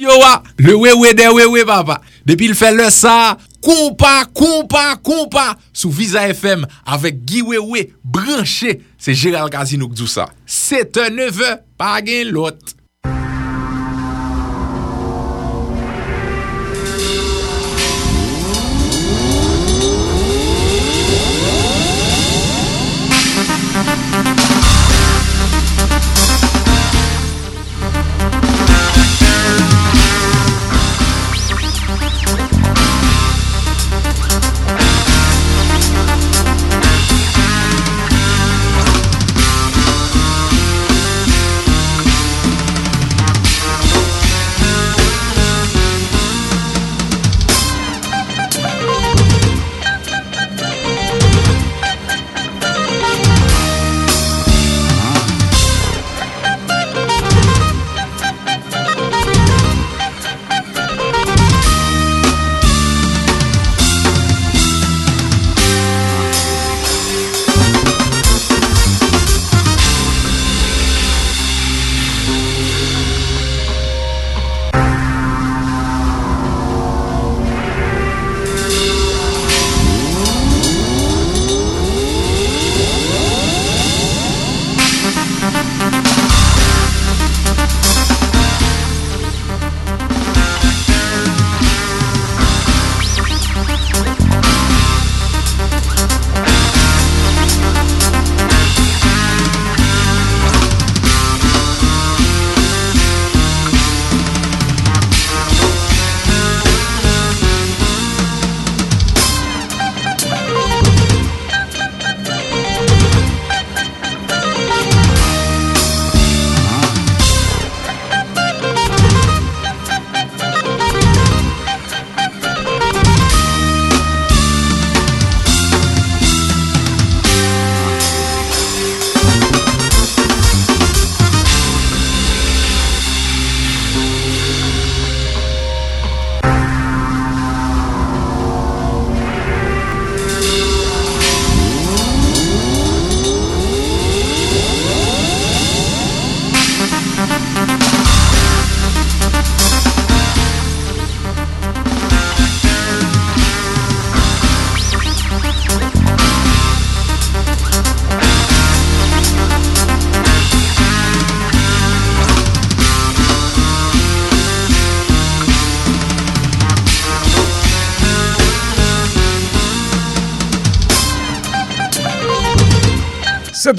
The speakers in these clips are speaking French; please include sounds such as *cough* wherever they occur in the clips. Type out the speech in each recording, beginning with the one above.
Yowa, le wewe de wewe papa. Depi l fè le sa, kompa, kompa, kompa, sou Visa FM, avèk gi wewe, branche, se Gérald Kazinouk djousa. Se te neve, pa gen lot.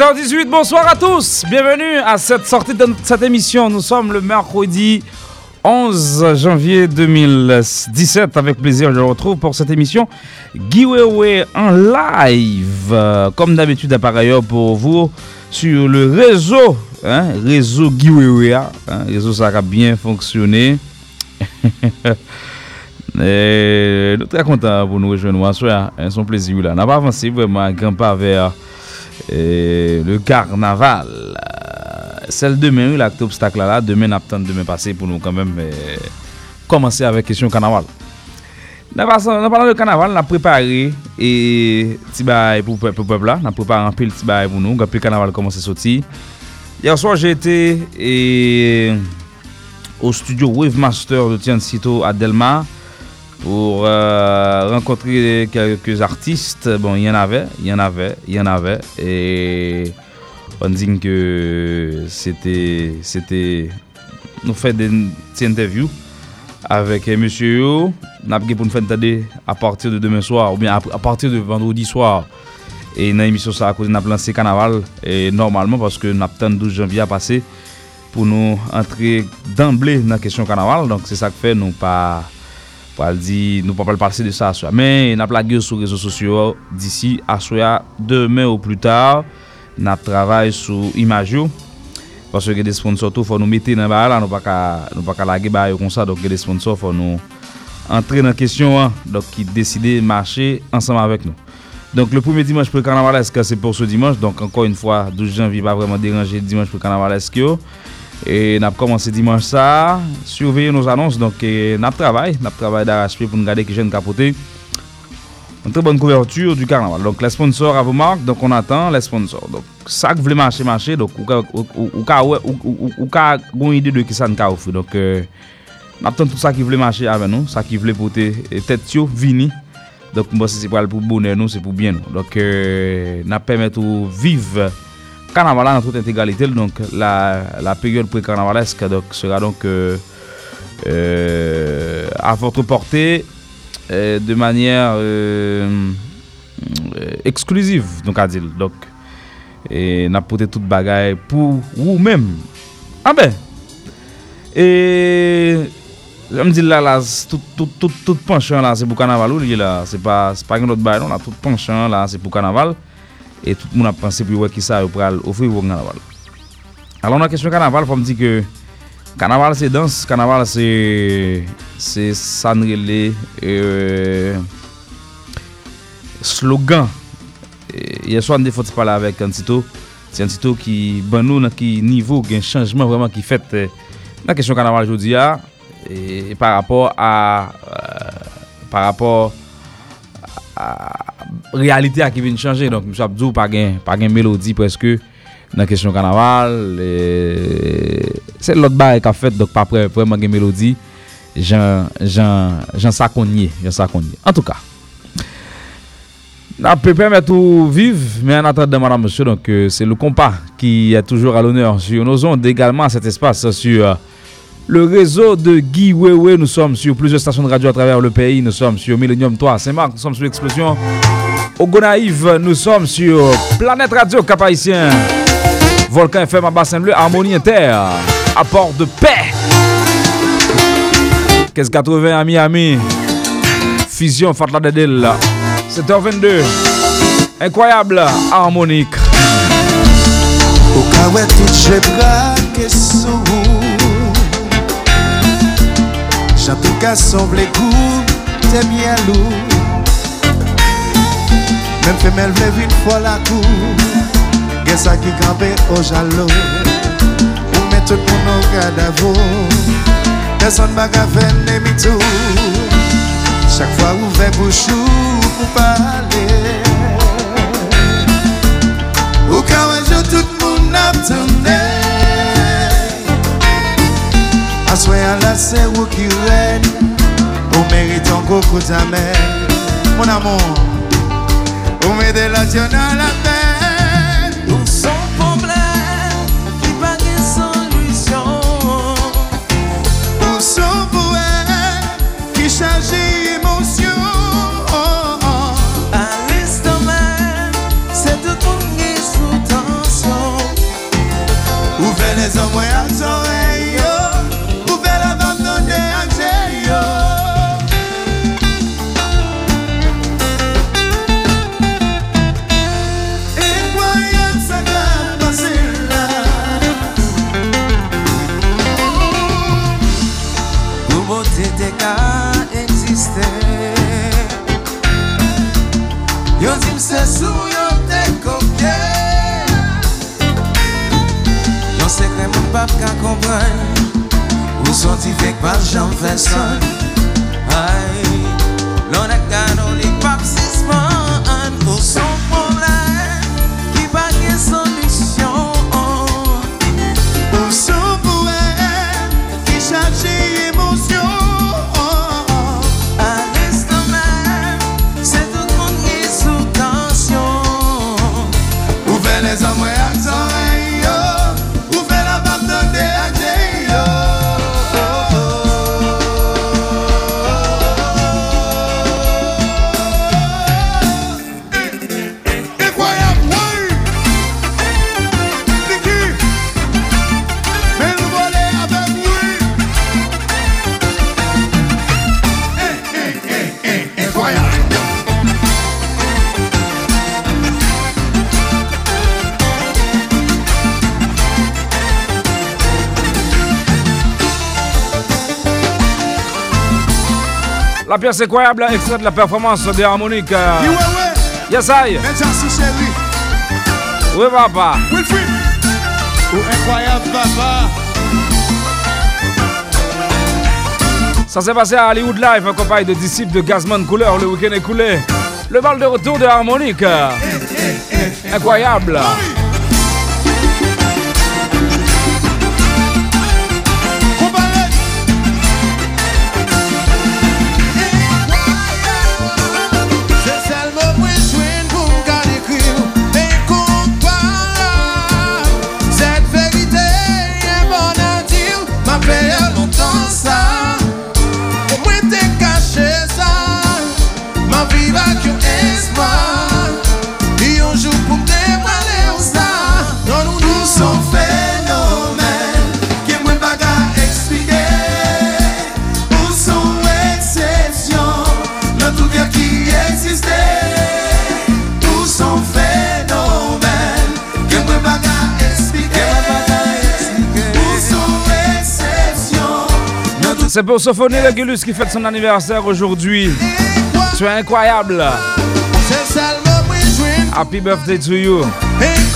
7h18, bonsoir à tous. Bienvenue à cette sortie de cette émission. Nous sommes le mercredi 11 janvier 2017. Avec plaisir, je retrouve pour cette émission Giveaway en live. Comme d'habitude, par ailleurs, pour vous sur le réseau, hein, réseau Giveaway. Hein, réseau, ça a bien fonctionné. *laughs* Et nous très contents pour nous rejoindre. C'est un plaisir. Là. N'a pas avancé vraiment grand pas vers Et le karnaval Sel demen ou la akte obstak la la Demen ap tan demen pase pou nou kanmem Komanse avek kesyon karnaval Nan palan de karnaval Nan prepare E tibay pou pep la Nan prepare anpil tibay pou nou Gapil karnaval komanse soti Yerswa jete E O studio Wave Master de Tian Sito Adelma pour euh, rencontrer quelques artistes. Bon, il y en avait, il y en avait, il y en avait. Et on dit que c'était. c'était nous fait des, interviews avec euh, monsieur Yo. Nous pour nous faire à partir de demain soir, ou bien à, partir de vendredi soir. Et dans l'émission, ça a causé, nous lancé Carnaval. Et normalement, parce que nous avons 12 janvier à passer pour nous entrer d'emblée dans la question Carnaval. Donc, c'est ça que fait, nous pas. Pal di nou pa pal pase de sa aswa. Men, nap la ge sou rezo sosyo disi aswa demen ou plu tar. Nap travay sou imaj yo. Paswe ge de sponsor tou fò nou mette nan ba la. Nou pa ka, nou pa ka la ge ba yo konsa. Dok ge de sponsor fò nou entre nan kesyon an. Dok ki deside marchè ansama avèk nou. Donk le poume dimanche pou kanavalesk se pou sou dimanche. Donk anko yon fwa 12 janvi pa vreman deranje dimanche pou kanavalesk yo. E nap komanse dimanche sa, surveye nou anons, donk e, nap travay, nap travay dar aspe pou nou gade ki jen kapote. An tre bonne kouverture du karnaval. Donk le sponsor avou mark, donk on atan le sponsor. Donk sak vle mache mache, donk ou ka goun ide de ki sa nka oufri. Donk euh, nap tan tout sa ki vle mache ave nou, sa ki vle pote euh, tet yo vini. Donk mbose se pral pou bonen nou, se pou bien nou. Donk euh, nap pemet ou vive. carnaval en toute intégralité. Donc la, la période pré-carnavalesque sera donc euh, euh, à votre portée euh, de manière euh, euh, exclusive, donc à dire. Donc, et n'a porté toute bagaille pour vous-même. Ah ben, et je me dis là, là tout, tout, tout, tout penchant là, c'est pour carnaval ou là, c'est pas, pas une autre bail, non, là, tout penchant là, c'est pour carnaval. E tout moun ap panse pou wè ki sa yo pral ofri wè kanaval. Alon nan kesyon kanaval, fòm di ke kanaval se dans, kanaval se se sanrele e, slogan. E, Yeswa an de fòt se pala avèk an sito. Se an sito ki ban nou nan ki nivou gen chanjman vèman ki fèt nan kesyon kanaval jodi ya e, par rapport a euh, par rapport a Realite a ki vin chanje Donk msou Abdou pa gen melodi preske Nan kesyon kanaval Se lot ba e ka fet Donk pa preman gen melodi Jan sakonye En tout ka Nan pe permet ou vive Men an atre de madame msou Donk se le kompa ki e toujou a l'honneur Sur nos ondes egalman set espase Sur Le réseau de Guy Wewe, nous sommes sur plusieurs stations de radio à travers le pays. Nous sommes sur Millennium 3 Saint-Marc, nous sommes sur Explosion. Au Gonaïve, nous sommes sur Planète Radio Cap Haïtien. Volcan FM à Bassin Bleu, Harmonie Inter, à Port de Paix. Qu'est-ce 80 à Miami. Fusion Fatla Dedel. 7h22. Incroyable, harmonique. Cas où tout Jantou Mem femel vle vin fwa la kou Gen sa ki kampe o jalo Ou met tout moun nou gada vou Desan baga ven ne mitou Chak fwa ou ouve bouchou pou pale Ou ka wajou tout moun ap tende Aswe ala se wou ki ren Ou meriton koukou ta men Mon amon Ou me de la tyon a la pen Ou son problem Ki pa gen solusyon Ou son pouen Ki chaji emosyon A listan men Se tout moun gen sou tansyon Ou les an mwen ak zoren pap ka kompren. Ou santi fek pa jan fè san. Ay. La pièce incroyable, extrait de la performance de Harmonique. euh, Yes, I. Oui, papa. Wilfried Ou incroyable papa Ça s'est passé à Hollywood Live en compagnie de disciples de Gazman Couleur. Le week-end écoulé. Le bal de retour de Harmonique. Incroyable. C'est pour Sophonie Regulus qui fête son anniversaire aujourd'hui. Tu es incroyable. Happy birthday to you. Est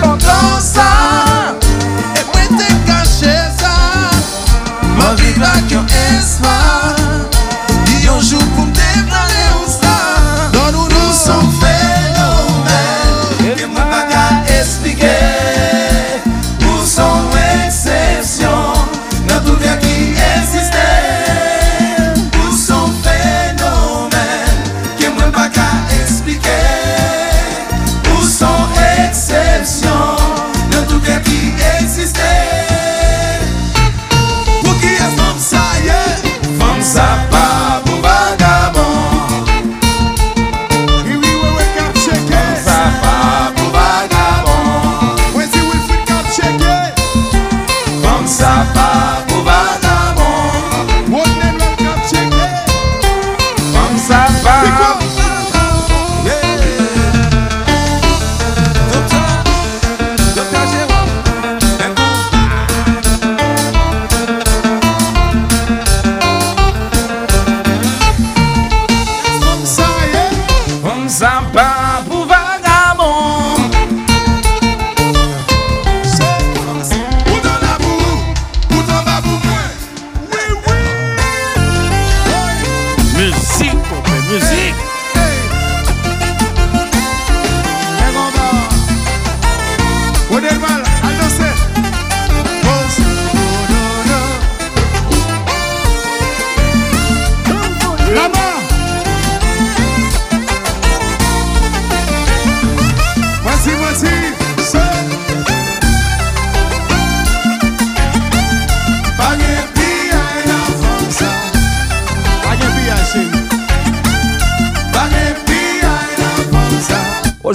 mon longtemps ça Et moi t'ai caché ça M'en vivre avec un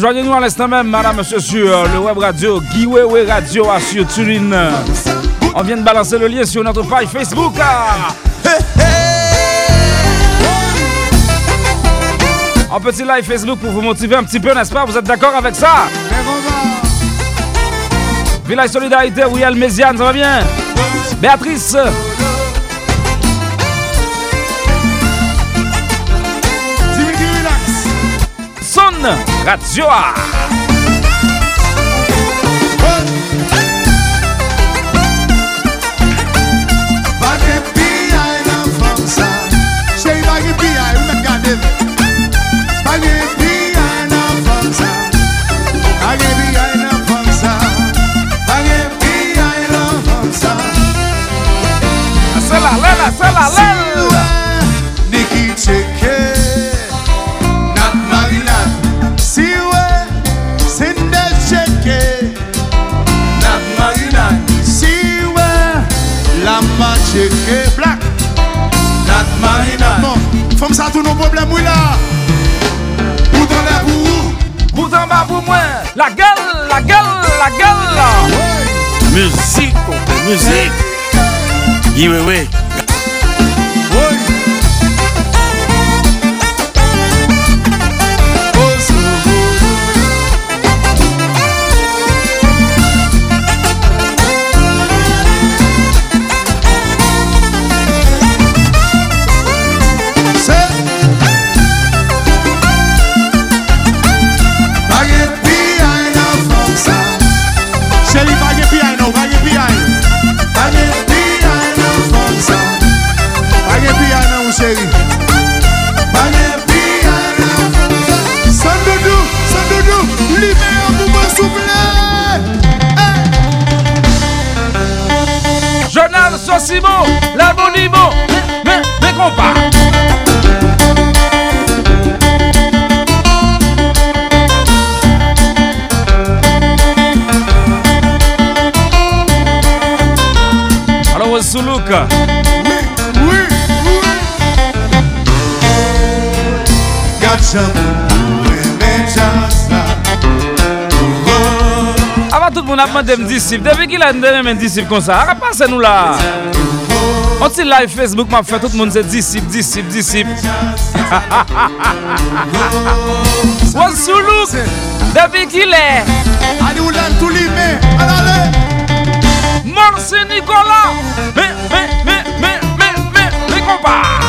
Rejoignez-nous à l'instant même, madame, monsieur, sur le web radio Giwewe Radio à sur Turin. On vient de balancer le lien sur notre page Facebook. ah. Un petit live Facebook pour vous motiver un petit peu, n'est-ce pas? Vous êtes d'accord avec ça? Village Solidarité, William Méziane, ça va bien? Béatrice, Son, Gazzioa! sa tou nou problem wila Boutan lè pou Boutan ba pou mwen La gel, la gel, la gel Muzik, muzik Yiwewe Ava tout moun apman dem disip Depi ki la ndene men disip kon sa Ara pase nou la On ti live Facebook map fe tout moun se disip, disip, disip Wansou louk Depi ki le Ani ou lan tou li me Morsi Nikola Me, me, me, me, me, me, me kompa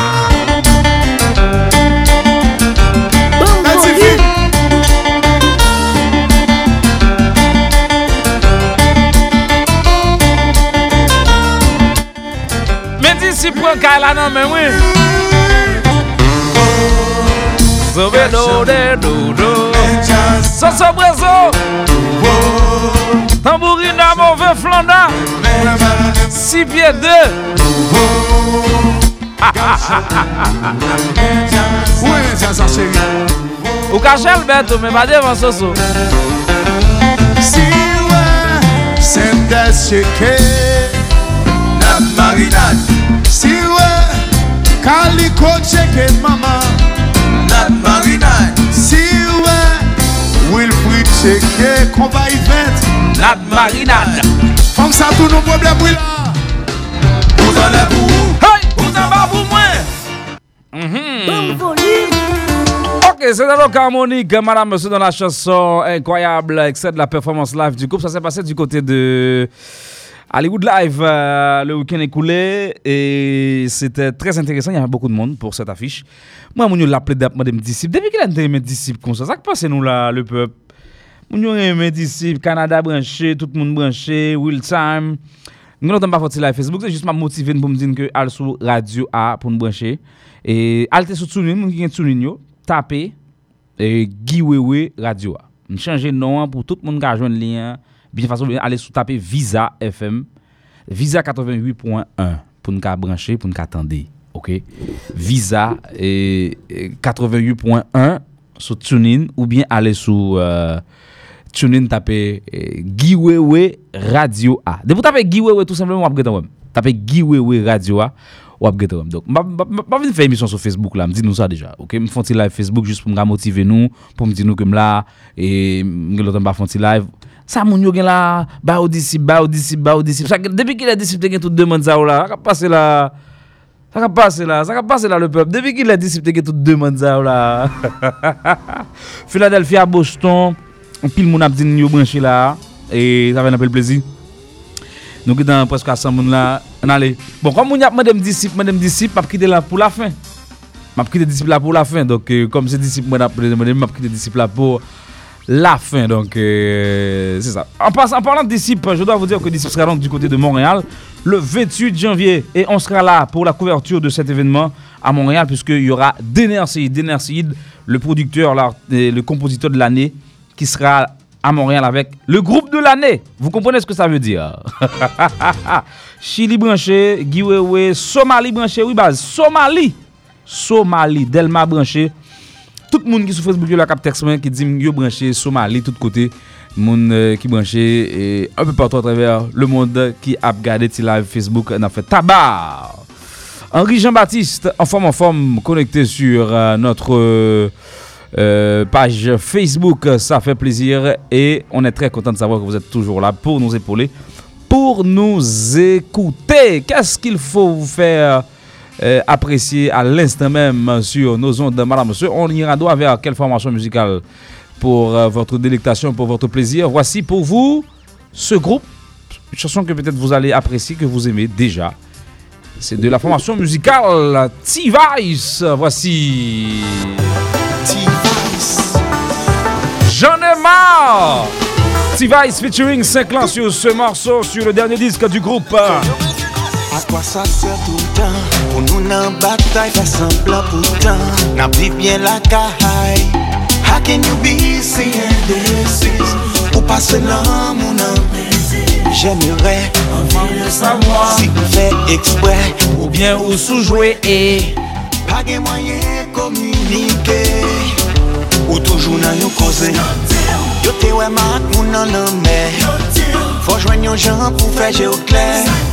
Disi pran kay la nan men wè Sobe do de do do So so brezo Tambourina mouve flanda Si pied de? Ou ka chel beto men ba devan so so Si ouais, c'est des chèques. La marinade, Si ouais, calico chèque maman. la marinade, Si ouais, Wilfried chèque combat event. La marinade Femme ça tout nos problèmes oui là. vous en avez pour Hey, ou nan ba pou mwen Mhm. Ok, c'est donc harmonique, madame, monsieur, dans la chanson incroyable, extrait de la performance live du groupe. Ça s'est passé du côté de Hollywood Live euh, le week-end écoulé et c'était très intéressant. Il y avait beaucoup de monde pour cette affiche. Moi, mon l'a appelé d'appeler mes disciples. Depuis qu'il a été mes disciples comme ça, ça que passe nous là, le peuple? Yon mes disciples, Canada branché, tout le monde branché, Will Time. Nous n'avons pas fait live Facebook, c'est juste m'a motivé pour me dire que al sur radio A pour nous brancher. Et al sur TuneIn, moun ki gen TuneIn yo, taper et Guy Wewe Radio A. M changer nom pour tout le monde qui a joindre lien. Bien façon aller sur taper Visa FM, Visa 88.1 pour nous brancher, pour nous attendre. OK? Visa et et 88.1 sur TuneIn ou bien aller sur euh, TuneIn taper eh, Guy Wewe Radio A. De vous taper Guy Wewe tout simplement, vous avez Tapez Guy Wewe Radio A. Donc, pas venu faire émission sur Facebook là, me dit nous ça déjà. OK, me live Facebook juste pour me motiver nous, pour me dire nous que me là et me l'autre font live. Sa moun yo gen la, ba ou disip, ba ou disip, ba ou disip. Depi ki la disip te gen tout demande za ou la, sa ka pase la, sa ka pase la, sa ka pase la le pep. Depi ki la disip te gen tout demande za ou la. *laughs* Philadelphia, Boston, pil moun ap din yo branche la, e sa ven apel plezi. Nou ki dan preska san moun la, nan le. Bon, kon moun yap mwen dem disip, mwen dem disip, pap ki de la pou la fin. Map ki de disip la pou la fin, donc euh, kom se disip mwen ap, mwen dem map ki de disip la pou la fin. Donc euh, c'est ça. En, en parlant de disciple, je dois vous dire que disciple sera donc du côté de Montréal le 28 janvier et on sera là pour la couverture de cet événement à Montréal puisqu'il y aura Dener Seyd, Dener Seyd, le producteur, le compositeur de l'année qui sera à Montréal avec le groupe de l'année. Vous comprenez ce que ça veut dire? *laughs* Chili branché, Giwewe, Somali branché, oui, base, Somali. Somali, Delma branché. Tout le monde qui sur Facebook, cap texte moi, qui dit yo branché Somali, tout côté. Moun euh, qui branché et un peu partout à travers le monde qui a regardé ti live Facebook, on a fait tabac. Henri Jean-Baptiste, en forme en forme, connecté sur euh, notre euh, euh, page Facebook. Ça fait plaisir et on est très content de savoir que vous êtes toujours là pour nous épauler, pour nous écouter. Qu'est-ce qu'il faut vous faire euh, apprécier à l'instant même sur nos ondes, madame, monsieur On ira droit vers quelle formation musicale pour euh, votre délectation, pour votre plaisir. Voici pour vous ce groupe, une chanson que peut-être vous allez apprécier, que vous aimez déjà. C'est de la formation musicale T-Vice. Voici. J'en ai marre! T-Vice featuring 5 clans sur ce morceau, sur le dernier disque du groupe. À quoi ça sert tout le temps? Pou nou nan batay fè semblan pou tan Nan viv bien la kahay. How can you be si indécis Ou pase nan moun an J'aimerais envie le savoir Si ou fè eksprè Ou bien ou soujoué e Pa gen mwayen komunike Ou toujou nan yon koze Yo te wè mat moun nan nan mè. Fò jwen yon jan pou fè jè ou klè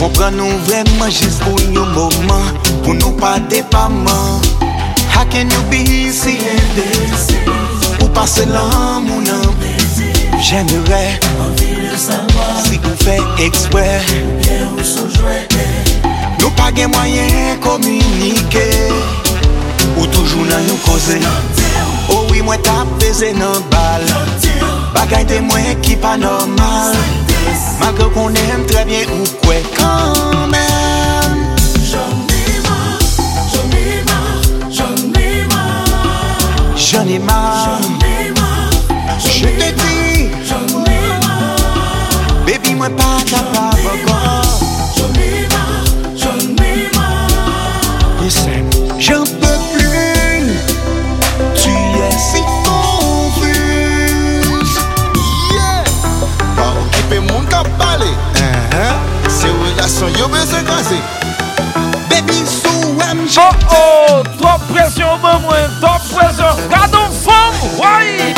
Kompran nou vreman jist pou yon mouman Pou nou pa depaman. How can you be si ende Ou pase lan mounan Jemere Si ou fe ekswe Nou pa gen mwayen komunike. Ou toujou nan yon koze. Oh ou wimwen tap peze nan bal. Bagay de mwen ki pa normal. Malke konen trebyen ou kwe. Kanmen J'en ai mar, j'en ai mar, j'en ai mar J'en ai mar, je te di J'en ai mar, baby mwen pa kapab akon Baby Oh oh, trop pression moi, trop pression. Gardons femme, ouais.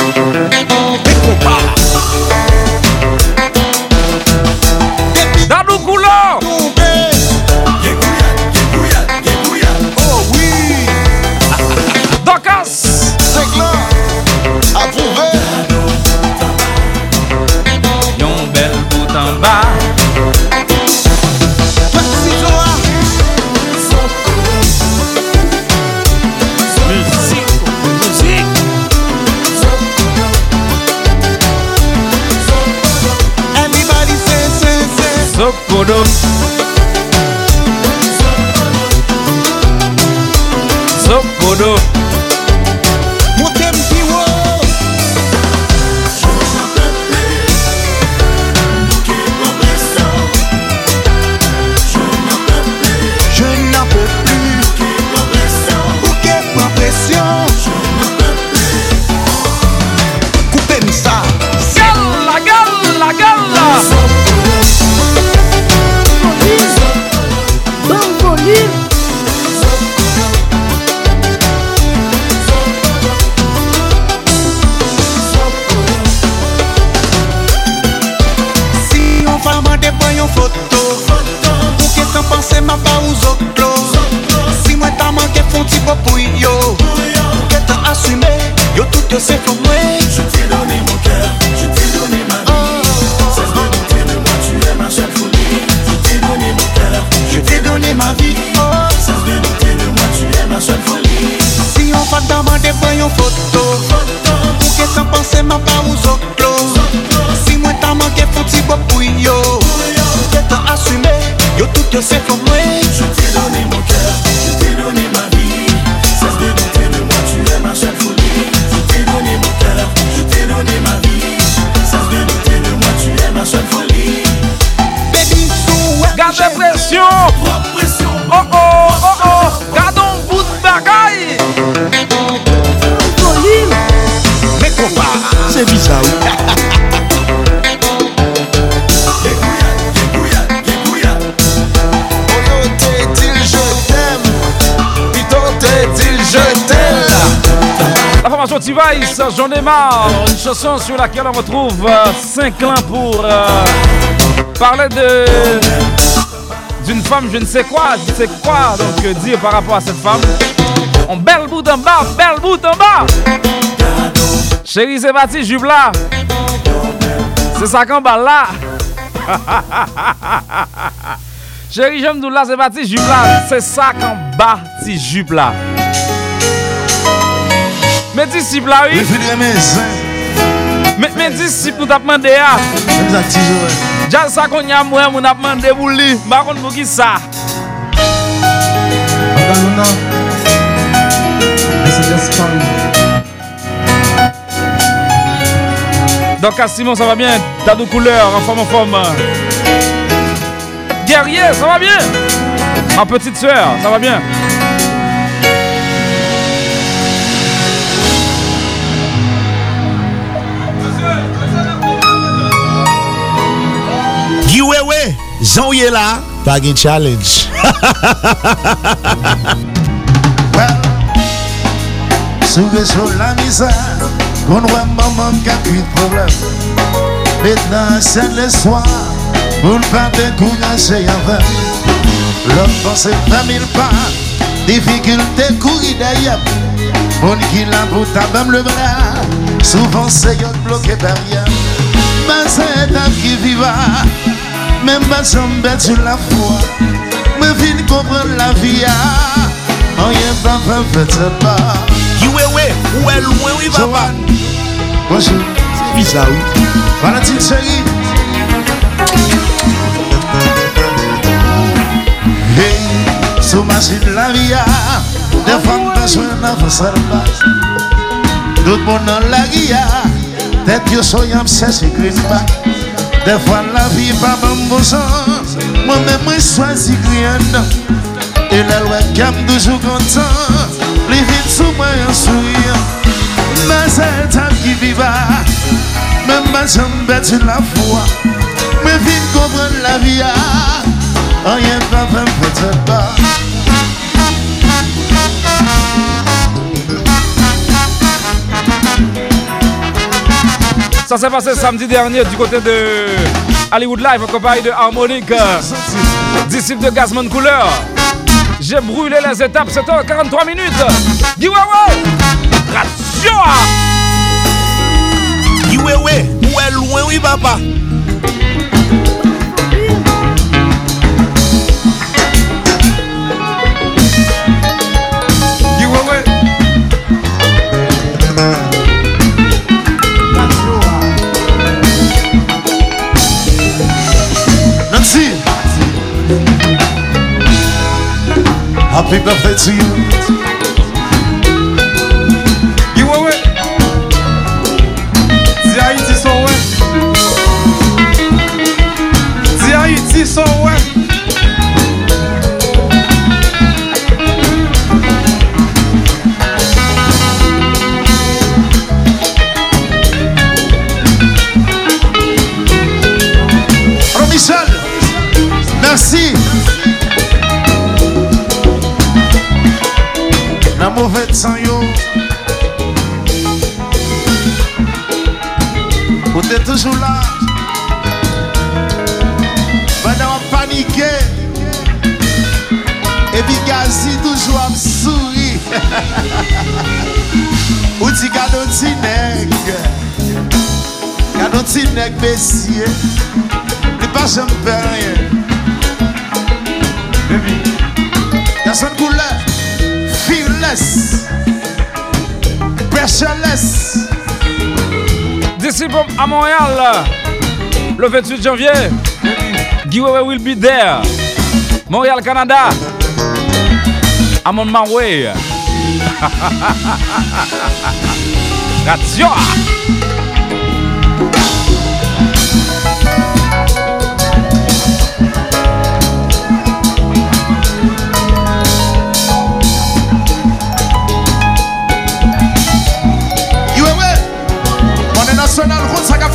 Zobodon Zobodon Zobodon j'en ai marre. Une chanson sur laquelle on retrouve euh, Saint-Clin pour euh, parler de d'une femme, je ne sais quoi, je ne sais quoi donc euh, dire par rapport à cette femme. On bel bout en bas, bel bout en bas. Chérie, c'est parti. C'est ça qu'on bat là. *laughs* Chérie, j'aime tout là, c'est parti, jupe là. C'est ça qu'on bat, jupe là. Mais dis là, oui. Refidre mes zin Mais, mais dis si nous t'a demandé ah. Mèm zak ti jowe Jan ça qu'on y a moi, mon a demandé pour lui. Par contre, pour qui ça? Angan nou nan Mese despan Donc, à Simon, ça va bien? T'as deux couleurs, en forme en forme. Guerrier, ça va bien? Ma petite soeur, ça va bien? Jan ou ye la Pa gen challenge. Well Souge sou la misa Kon wè maman ka pi problem Maintenant c'est le soir Pour ne pas décourager avant L'homme pense pas mille pas Difficulté courir d'ailleurs Mon qui l'a pour tabam le bras. Souvent c'est yon bloqué barrière Mais c'est un qui viva Mèm pa jambè di la fwa. Mè vin kompren la viya An yè pa pa fète pa. Ywe we, wè lwen wè va pa. Bonjour, c'est bizarre Valentine chérie Hey, sou masin la viya Defan pa jwen nan fè sarpas Tout moun nan la giya Tèt yo so yam se se krim pa. Defwa la vi pa ban bon sens Mwen men mwen chwazi kriyan E lal wek kam doujou kontan Li vin sou mwen yon souyan Mwen se tan ki viva Mwen mwen jan beti la fwa Mwen vin kompren la viya Anyen pa ven peten pa Ça s'est passé samedi dernier du côté de Hollywood Live en compagnie de Harmonic, euh, disciple de Gazman Couleur. J'ai brûlé les étapes, c'était en 43 minutes. Giveaway! Radio! Giwewe, ou est loin, oui, papa? Happy birthday to you *laughs* Ou te toujou la Banan panike Epi gazi toujou am souri Ou ti gado ti neg Gado ti neg besye Li pa jom pe rien Bebi Yason koule Fearless. Pressureless. Disciple à Montréal, le 28 janvier. Giveaway will be there. Montréal, Canada. I'm on my way. You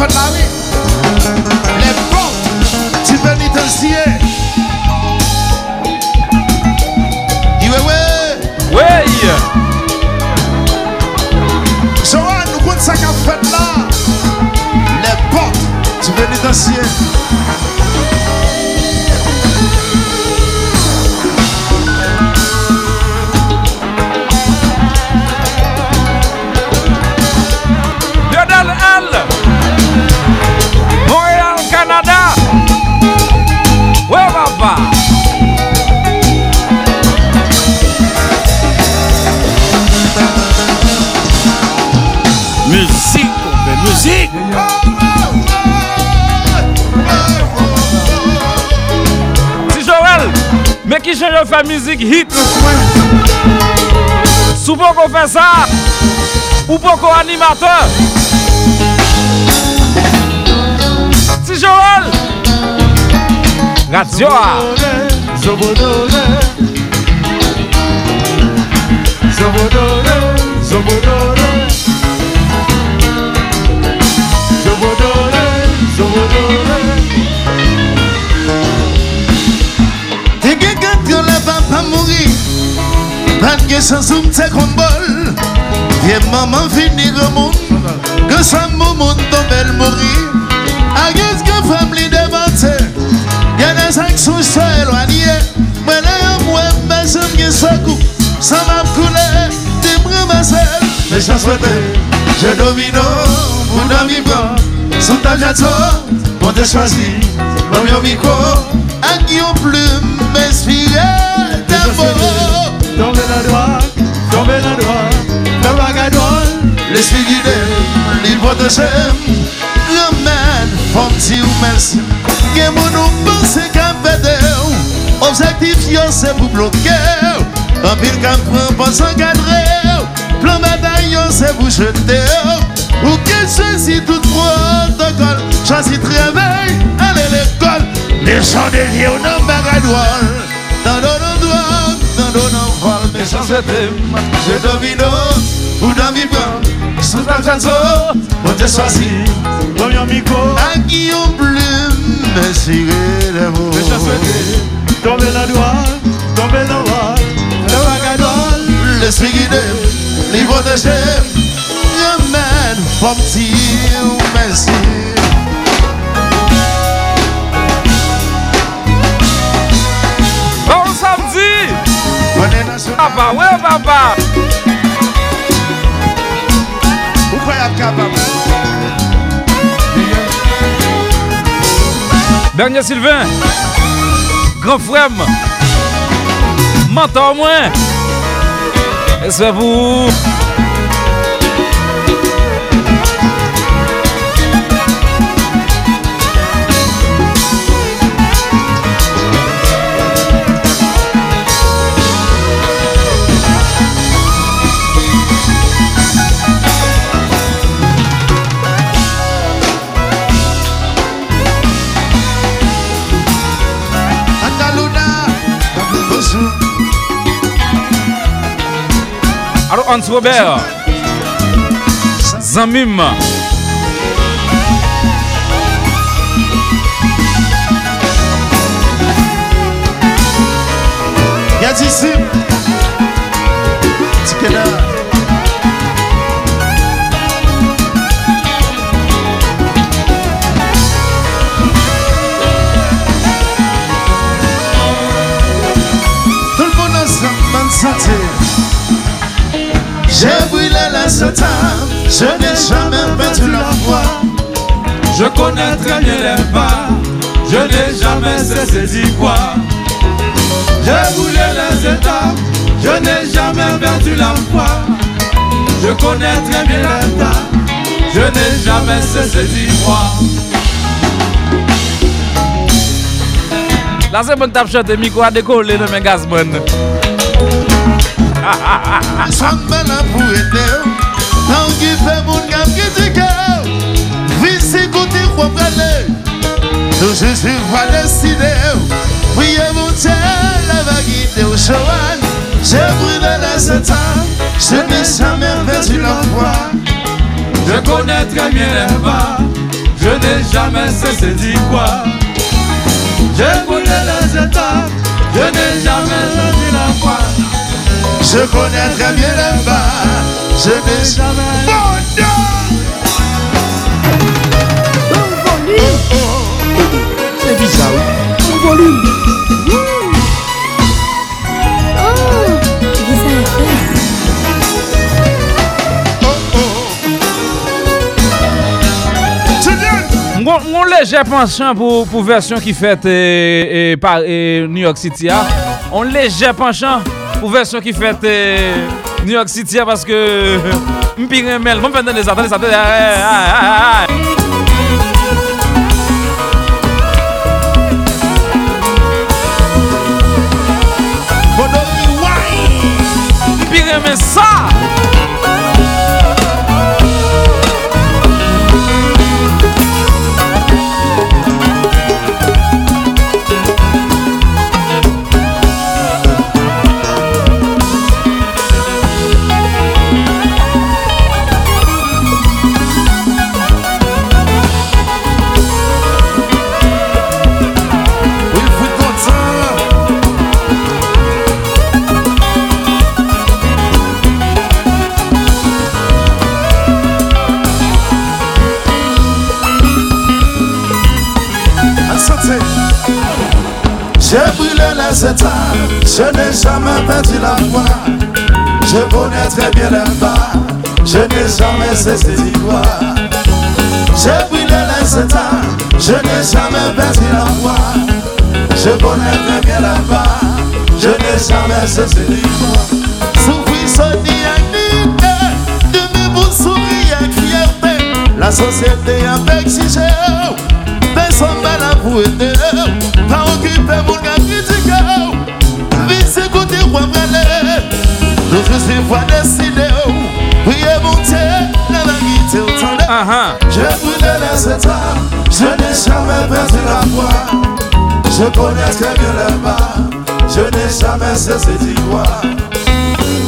fait de la vie Les portes du pénitencier Oui! Joanne, route ça qu'a fait là Les portes du pénitencier qui change de faire musique hit. Souvent qu'on fait ça, ou pas qu'on animateur. Si Joël, radio. Pange san soum te konbol Ye maman fini gomoun Ge san moumoun do bel mori Agez ge fam li devante Gane sak sou se elwanye Mwene yon mwen besem ge sakou San ap koule dim remasel Me chan swete, je domino Moun ami bon, sou ta jato Moun te chwazi, moun plume Te Tombe la droite, tombe la droite, le bagadol. L'esprit guidé, l'hypothèse, remède, font-ils ou merci. Que mon nom pense qu'à pédé, objectif c'est pour bloquer. En pile qu'à prend pas s'encadrer, plan bataille c'est pour jeter. Ou qu'il choisit tout protocole, choisit travail, aller l'école. Les gens des vieux non bagadoual, dans nos doigts, dans nos Ke san se tem, se domino Ou nan mi pan, sou tan jan so Mwen te swasi, mwen yon miko. A ki yon plim, men sire le mou. Ke san se tem, tombe nan doan, tombe nan wan Le wakadol, le spigidem, li potechem Yon men, fom ti ou men sire. baba, we baba Ou kwa ya ka baba Bernier Sylvain. Grand frèm Mentor mwen E se vou Hans Robert. Zanmim Yadisip Tikena je n'ai jamais perdu la foi. Je connais très bien les pas, je n'ai jamais cessé d'y croire. J'ai boulé les étapes, je n'ai jamais perdu la foi. Je connais très bien les tas, je n'ai jamais cessé d'y croire. La c'est bon tap chante micro a décollé dans mes la ete Nan ki fe moun kap kritike Visi kouti kwa prale Toujou si va deside Priye moun tè la vaguite au cheval J'ai brûlé les états Je n'ai jamais perdu foi. Je connais très bien les pas, je n'ai jamais cessé d'y croire. Je connais les étapes, je n'ai jamais perdu foi. Je connais très bien les bas Je n'ai jamais Mon Dieu C'est bizarre. Son volume. Oh, Visa FM. Mwen mwen leje penchant pou, pou versyon ki fet e, e, par e, New York City. On leje penchant pou versyon ki fet e, New York City a paske mpi remel. Mwen pen den de la. Je connais très bien les bas, je n'ai jamais cessé d'y croire. J'ai brûlé les états, je n'ai jamais perdu la foi. Je connais très bien la bas, je n'ai jamais cessé d'y croire. Souffrir, sonner, activité, de mes bouts sourire avec fierté. La société a exigé, personne ne l'a. Pas occupé, mon gars, Nous tous une fois décidé, priez mon Dieu, la vérité autant de Ah ah. J'ai brûlé les états, je n'ai jamais perdu la foi. Je connais très bien le bas, je n'ai jamais cessé d'y croire.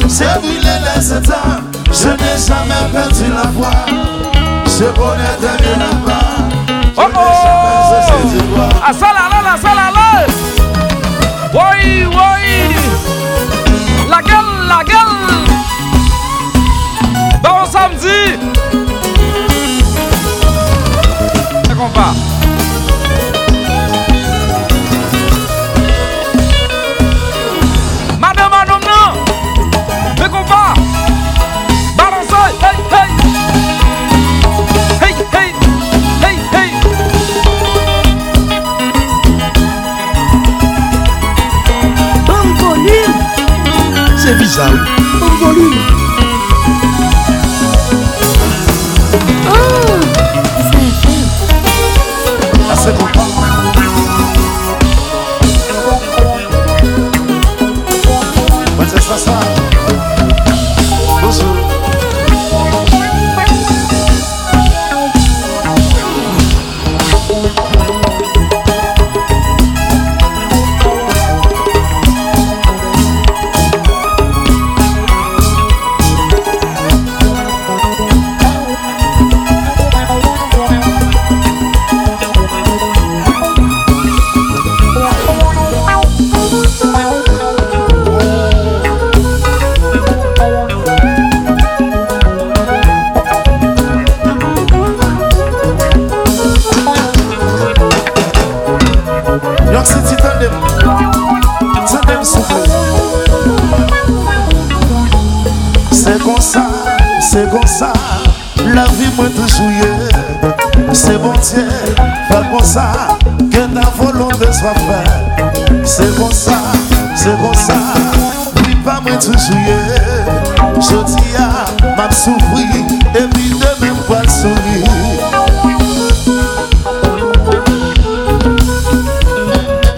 J'ai brûlé les états, je n'ai jamais perdu la foi. Je connais très bien le bas, je Oh n'ai jamais cessé oh. d'y croire. Asalala, asalala. Oui, oui. La gueule, la gueule. Bon samedi. C'est qu'on. bizarre. Un volume. Oh, ah, c'est bon. Se kon sa, la vi mwen te souye Se bon tiè, fè kon sa Ke ta volonte swa fè Se kon sa, se kon sa Li pa mwen te souye Jodi a, map soufri E mi de men pa souri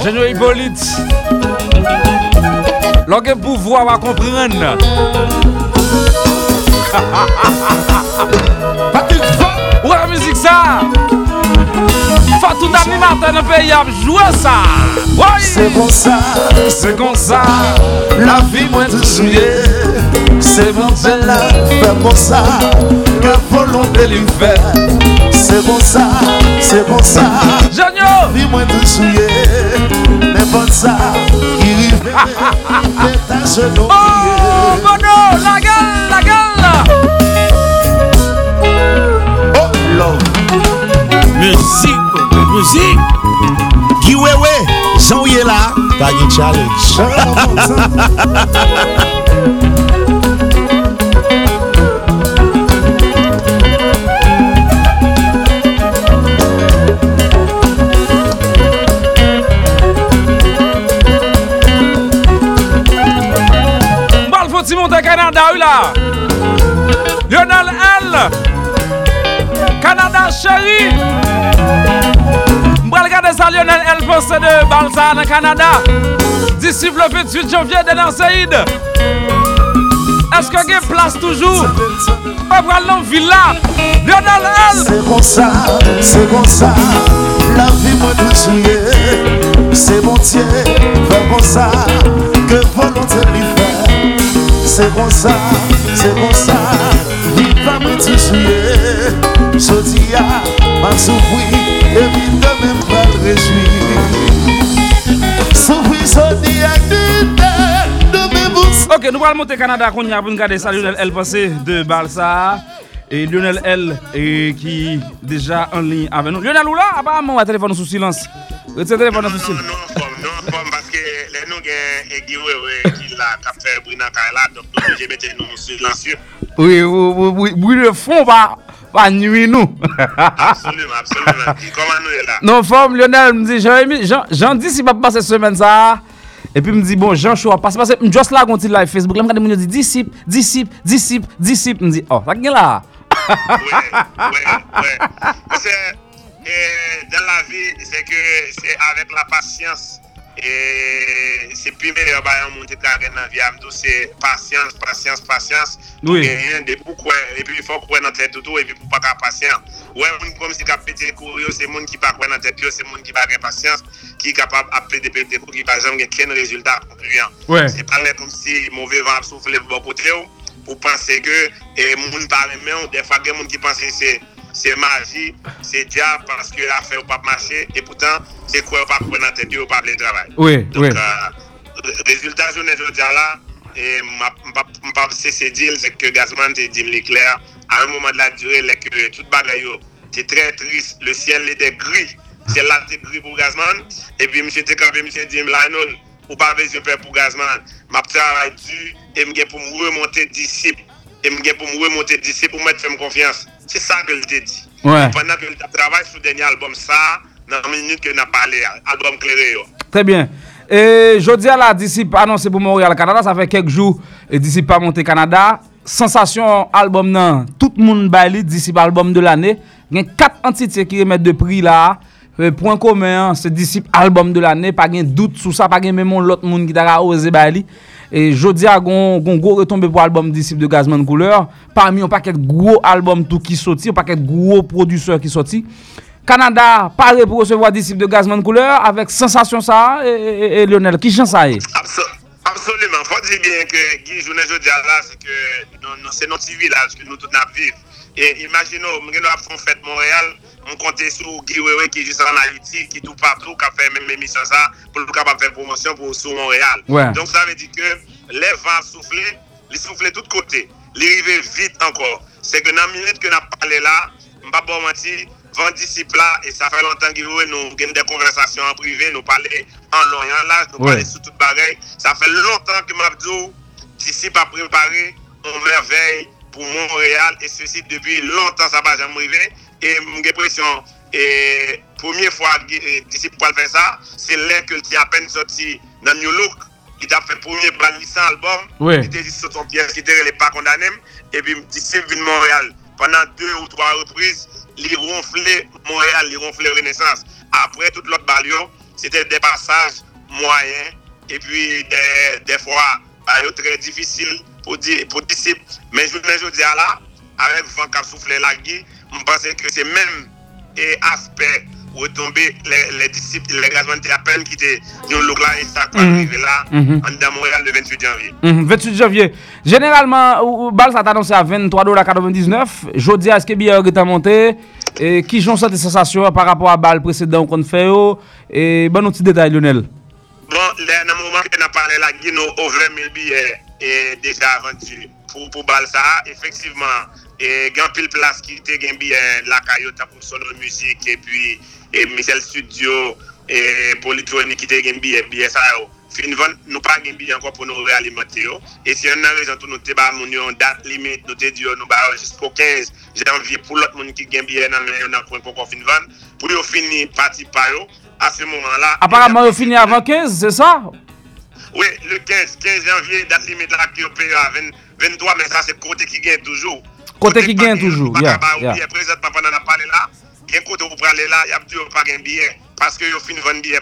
Genyo Hippolyte Lò gen pou vwa wak kompren *laughs* Patil fò Ou an mizik sa Fò tout an mi maten an peyi ap jwè sa Se kon sa, se kon sa La vi mwen te souye Se bon jè la fè kon sa Ke volon de l'univers Se bon sa, se bon sa Janyo Vi mwen te souye Ne bon sa Ki rive Mwen ta jenon Oh bono, la gèl, la gèl Muzik, muzik Giwewe, san ou ye la. Pagi challenge. *laughs* Si monte Kanada ou la? Lionel L. Kanada chéri Gade sa Lionel Poste de Balsa nan Kanada Disi le 28 janvier de nan Seid Eske gen plas toujou Ou pral nan villa Lionel L. C'est comme ça, c'est comme ça. La vie de souiller C'est bon Dieu Fait comme ça. Que volonté lui fait. C'est comme ça, c'est comme ça. Vie pas Je dis à Ma soufri, epi demen mal rejoui Soufri soni ak dite, demen bous Ok, nou pral monte Kanada kon ya pou nou gade sa Lionel L pase de Balsa E Lionel L ki deja en ligne ave nou Lionel ou la? Aparamon wè telefon nou sou silans Wè telefon nou sou silans Non, non, non, non, paske lè nou gen e giwe wè ki la kapte brina kare la Dok nou jè bete nou sou lansye Oui, oui, oui, oui, oui, le fond va pa nwi nou. Absolument, absolument. Koman nou e la? Non fòm, Lionel, mdi, jan di si pa pase semen sa, epi mdi, bon, jan chwa pase, pase, mjos la konti live Facebook, la mkade moun yo di, disip, disip, disip, disip, mdi, oh, tak gen la? Ouè, ouè, ouè. Mwen se, dan la vi, se ke, se avèk la pasyans, E se prime yon bayan moun te plage nan vya mdou se pasyans, pasyans, pasyans Mwen genyen de pou kwen, epi fò kwen nan tèt toutou epi pou pa ka pasyans Ouè moun kom si ka pete kou yo, se moun ki pa kwen nan tèt yo, se moun ki pa gen pasyans Ki kapab apre de pete kou ki pa jam gen ken rezultat konkluyan Se panè kom si mouvè van ap soufle pou bo kote yo Ou panse ke e moun pa remè ou, defa gen moun ki panse se se maji, se diya, paske la fe ou pa mache, e poutan, se kwe ou pa kwen nan tebi ou pa ble travay. Oui, Donc, oui. Euh, rezultat jounen joun diya la, mpa se se dil, se ke gazman te dil li kler, a un mouman de la dure, le ke tout bagay yo, te tre tris, le siel li de gri, se la te gri pou gazman, e pi mse te kape, mse di mla non, ou pa vez yo pe pou gazman, mpa travay du, e mge pou mou remonte disip, te mgen pou mwen monte di se pou mwen te fèm konfians. Se sa ke l te di. Fana ke l te travay sou denye albom sa, nan minute ke nan pale, albom klerè yo. Trè bien. E jodi ala disip anonsè pou Montreal Kanada, sa fè kek jou disip pa monte Kanada. Sensasyon albom nan, tout moun bali disip albom de l'anè. Gen kat entitye ki remet de pri la, Pwen komen, se disip albom de l'anè, pa gen dout sou sa, pa gen memon lot moun ki dara oze bali. E jodi a gon, gon go retombe pou albom Disip de Gazman Gouleur Parmi yon paket gro albom tou ki soti Yon paket gro produseur ki soti Kanada pare pou resevo Disip de Gazman Gouleur Avèk sensasyon sa E, e, e Lionel, ki chan sa e? Eh? Absol, absolument, fò di bien ke Gui jounen jodi a la Se non, non, non, non ti vilaj ke nou tout nap viv E imagino, mwen gen nou ap fon fèt Montréal on comptait sur Guy Wewe qui est juste en Haïti, qui est tout partout, qui a fait même émission ça, pour nous capable faire promotion pour sur Montréal. Ouais. Donc ça veut dire que les vents soufflent, ils soufflent de tous côtés. Ils arrivent vite encore. C'est que dans la minute que nous avons parlé là, je ne vais pas mentir, vent disciple là, et ça fait longtemps que nous avons des conversations en privé, nous parlons en en large, nous Ouais. parlons sur toute bagaille. Ça fait longtemps que Mabdou, disciple a préparé une merveille pour Montréal, et ceci depuis longtemps, ça va jamais arriver. e mwen gen presyon, e pwemye fwa disip wale fè sa, se lè ke ti apen soti nan New Look, ki tap fè pwemye bral lisan albom, ki te jist soton piyes ki te rele pa kondanem, e bi disip vin Montreal, panan 2 ou 3 reprise, li ronfle Montreal, li ronfle Renaissance. Apre tout lot balyon, se te de passage mwayen, e pi de fwa balyon tre difisil pou disip, men jounen joudi ala, avèk van kap soufle lagi, Mpase ke se menm e aspek wè tombe le mhm. mhm. disip, le gazman te apen ki te yon log la e sa kwa vive la an dan Montreal le 28 janvye. 28 mhm. janvye. Generalman, bal sa ta anonsi a 23,99$. Jodi a eske biye ou geta monte. Ki jon sa te sensasyon par rapport a bal presedan kon fè yo. Oh? Ban nou ti detay Lionel. Bon, le nan mouman ke nan pale la gino ou 20.000 biye e deja avanti pou bal sa. Efektiveman, E gen pil plas ki te gen bi lakayot apou solo müzik e pi e misel studio e politronik ki te gen bi e bi sa yo. Fin von nou pa gen bi anko pou nou realimate yo. E si yon nan rezon tou nou te ba moun yon dat limit nou te diyo nou ba yo jist pou 15 janvye pou lot moun ki gen bi nan men yon nan kon kon kon fin von. Pou yo fini pati pa yo a se mouman la. Apareman yo fini avan 15 se sa? Oui, le 15, 15 janvye dat limit la ki yo pe yo a 23 men sa se kote ki gen toujou. Côté qui gagne pas toujours, Pas yeah, capable yeah. oublier présentement pendant la parler là, il y a un côté où vous aller là, il y a dit pas gagne billet parce que yo fin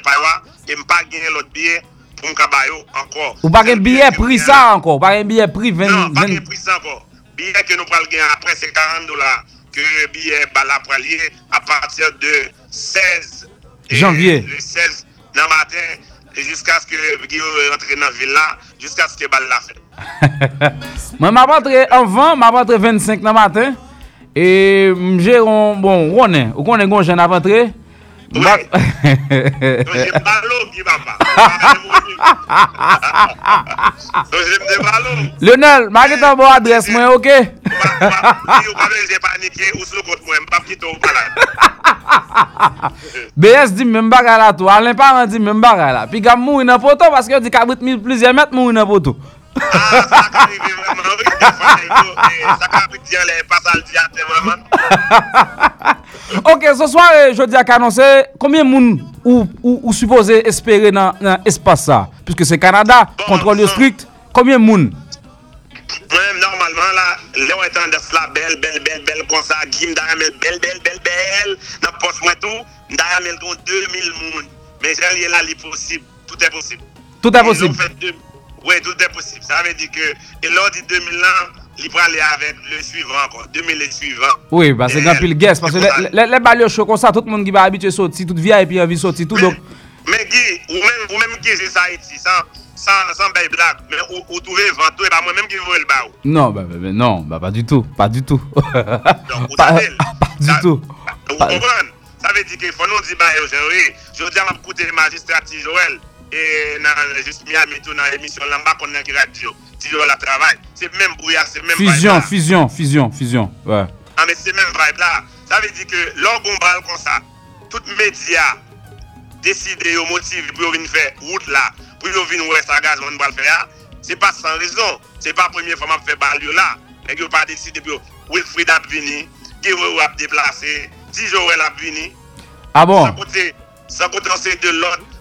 par là et pas gagner l'autre billet pour me cabayo encore. Ou billet que pris nous ça encore? Pas un billet pris 20... Non, pas 20 gagner prix ça encore. Billet que nous prenons gagner après c'est 40 dollars que billet bala de 16 et Janvier. Le 16 dans le matin et jusqu'à ce que Guillaume rentre dans la ville là, jusqu'à ce que *laughs* Mwen m ap atre anvan, m ap atre 25 nan maten E m jeron, bon, ronen, ou konen kon jen ap atre. Oui, doje balon ki mama Doje mde balon Lionel, ma ki tan bo adres mwen, ok? Si ou kame je panike, ou slo kote mwen, mbap ki tou balan *laughs* Beyes di mwen bagala tou, alen paran di mwen bagala Pi gam moun inapoto, paske yo di kabrit mi plizye met moun inapoto Ah, sa ka rive vreman, oui, defan, sa ka biti an le pasal di ate vreman. Ok, so soir, jodi ak anonse, koumyen moun ou, ou, ou suppose espere nan, nan espas sa? Piske se Kanada, Bon, kontrol yo bon. strict, koumyen moun? Mwen normalman la, le ou etan de sla bel, bel, bel, bel kon sa, gim da ramel bel, bel, bel, bel, nan pos mwen tou, da ramel kon 2000 moun. Men jen liye la li posib, tout e posib. Tout est possible. Oui, tout est possible. Ça veut dire que lors de 2000 ans, il peut aller avec le suivant encore. 2000 et suivant. Oui, parce que quand il guess, parce que les balles chauds comme ça, tout le monde qui va habituer sortir, toute vie et puis envie sortir tout. Donc... Mais Guy, ou même, ou même qui c'est ça ici, sans belle blague, mais ou, ou trouvez ventre, et pas moi-même qui veux le bas. Non, bah, non, bah, pas du tout, pas du tout. Donc, *laughs* *laughs* pas, du tout. Vous comprenez? Ça veut dire qu'il faut nous dire, bah, eh, aujourd'hui, je dis à ma coûter le magistrat Joël. Et dans juste Miami, tout dans l'émission, là, bas qu'on a qui radio, Ti Joël a travail. C'est même brouillard, c'est même Fusion, vibe là. fusion, fusion, fusion, ouais. Ah, mais c'est même vibe là. Ça veut dire que l'orgon bal comme ça, tout média décide yo motive pour venir faire route là, pour yo venir ouest à gaz, on va le faire. C'est pas sans raison. C'est pas la première fois que je fais bal yo là. Mais yo pas décidé pour Wilfried a venu, Guerrero a déplacé, Tijoel a venu. Ah bon? Sans côté, sans côté on sait de l'autre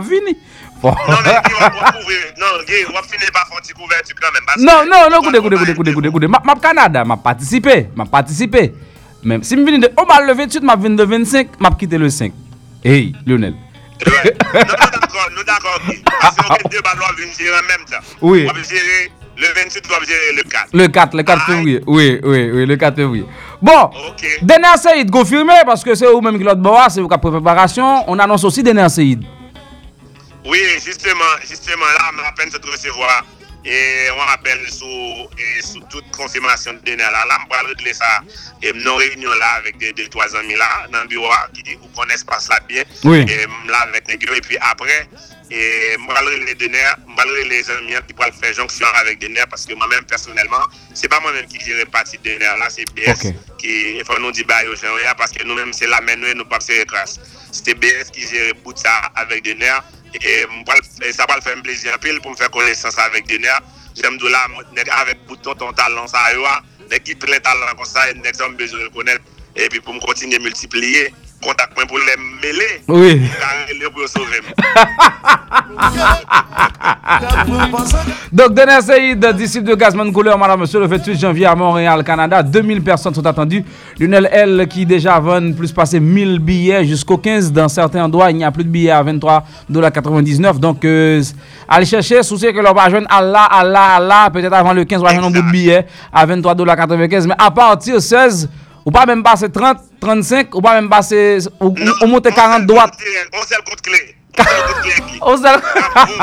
vini. Bon. Non, mais Guy, on va couvrir. Non, Guy, on va finir par faire un petit couverture quand même. parce Non, que- non, non, écoutez, écoutez, écoutez, écoutez, écoutez. Ma, ma Canada, m'a participé, m'a participé. Même si je viens de, on va le 28, m'a venu le 25, m'a quitté le 5. Hey, Lionel. Ouais. Non, d'accord, nous d'accord. Parce qu'on a deux ballons à venir gérer en même temps. Oui. On va gérer le 28, on va gérer le 4. Le 4, le 4 Ah, février. Oui, oui, oui, le 4 février. Bon, Ok. Dener Seyd confirmé parce que c'est vous-même qui l'autre bois, c'est vous qui avez préparation. On annonce aussi Dener Seyd. Oui, justement, justement, là, on rappelle de recevoir. Et on rappelle sous, toute confirmation de données là, là, on va régler ça. Et nos réunions là avec des, deux, trois amis là, dans le bureau, qui dit qu'on connaissent pas ça bien. Oui. Et là, avec gars, et puis après, et régler les on va régler les amis qui pourraient faire jonction avec des nerfs parce que moi-même, personnellement, c'est pas moi-même qui gère partie des nerfs là, c'est BS qui, il faut nous dire, bah, aux gens, parce que nous-mêmes, c'est la main, nous, nous pas faire grâce. C'était BS qui gère tout ça avec des nerfs. Et ça va le faire un plaisir en pile pour me faire connaissance avec des nerfs. J'aime de là, avec bouton ton talent, ça, yo, qui plein talent comme ça, et besoin de le connaître. Et puis pour me continuer à multiplier, mêler. Oui. Car les pour sauver. Donc, Dener Seyd, disciple de Gazman Couleur, madame, monsieur, le 28 janvier à Montréal, Canada. 2000 personnes sont attendues. Lionel L, qui déjà vend plus passer 1000 billets jusqu'au 15. Dans certains endroits, il n'y a plus de billets à 23,99$. Donc, euh, allez chercher, souciez que l'on va joindre Allah, Allah, Allah. Peut-être avant le 15, on va joindre un bout de billets à 23,95$. Mais à partir 16, ou pas même passer 30, 35, ou pas même passer, ou, ou, ou monter 40 droites. On sait le compte clé. On sait le compte clé.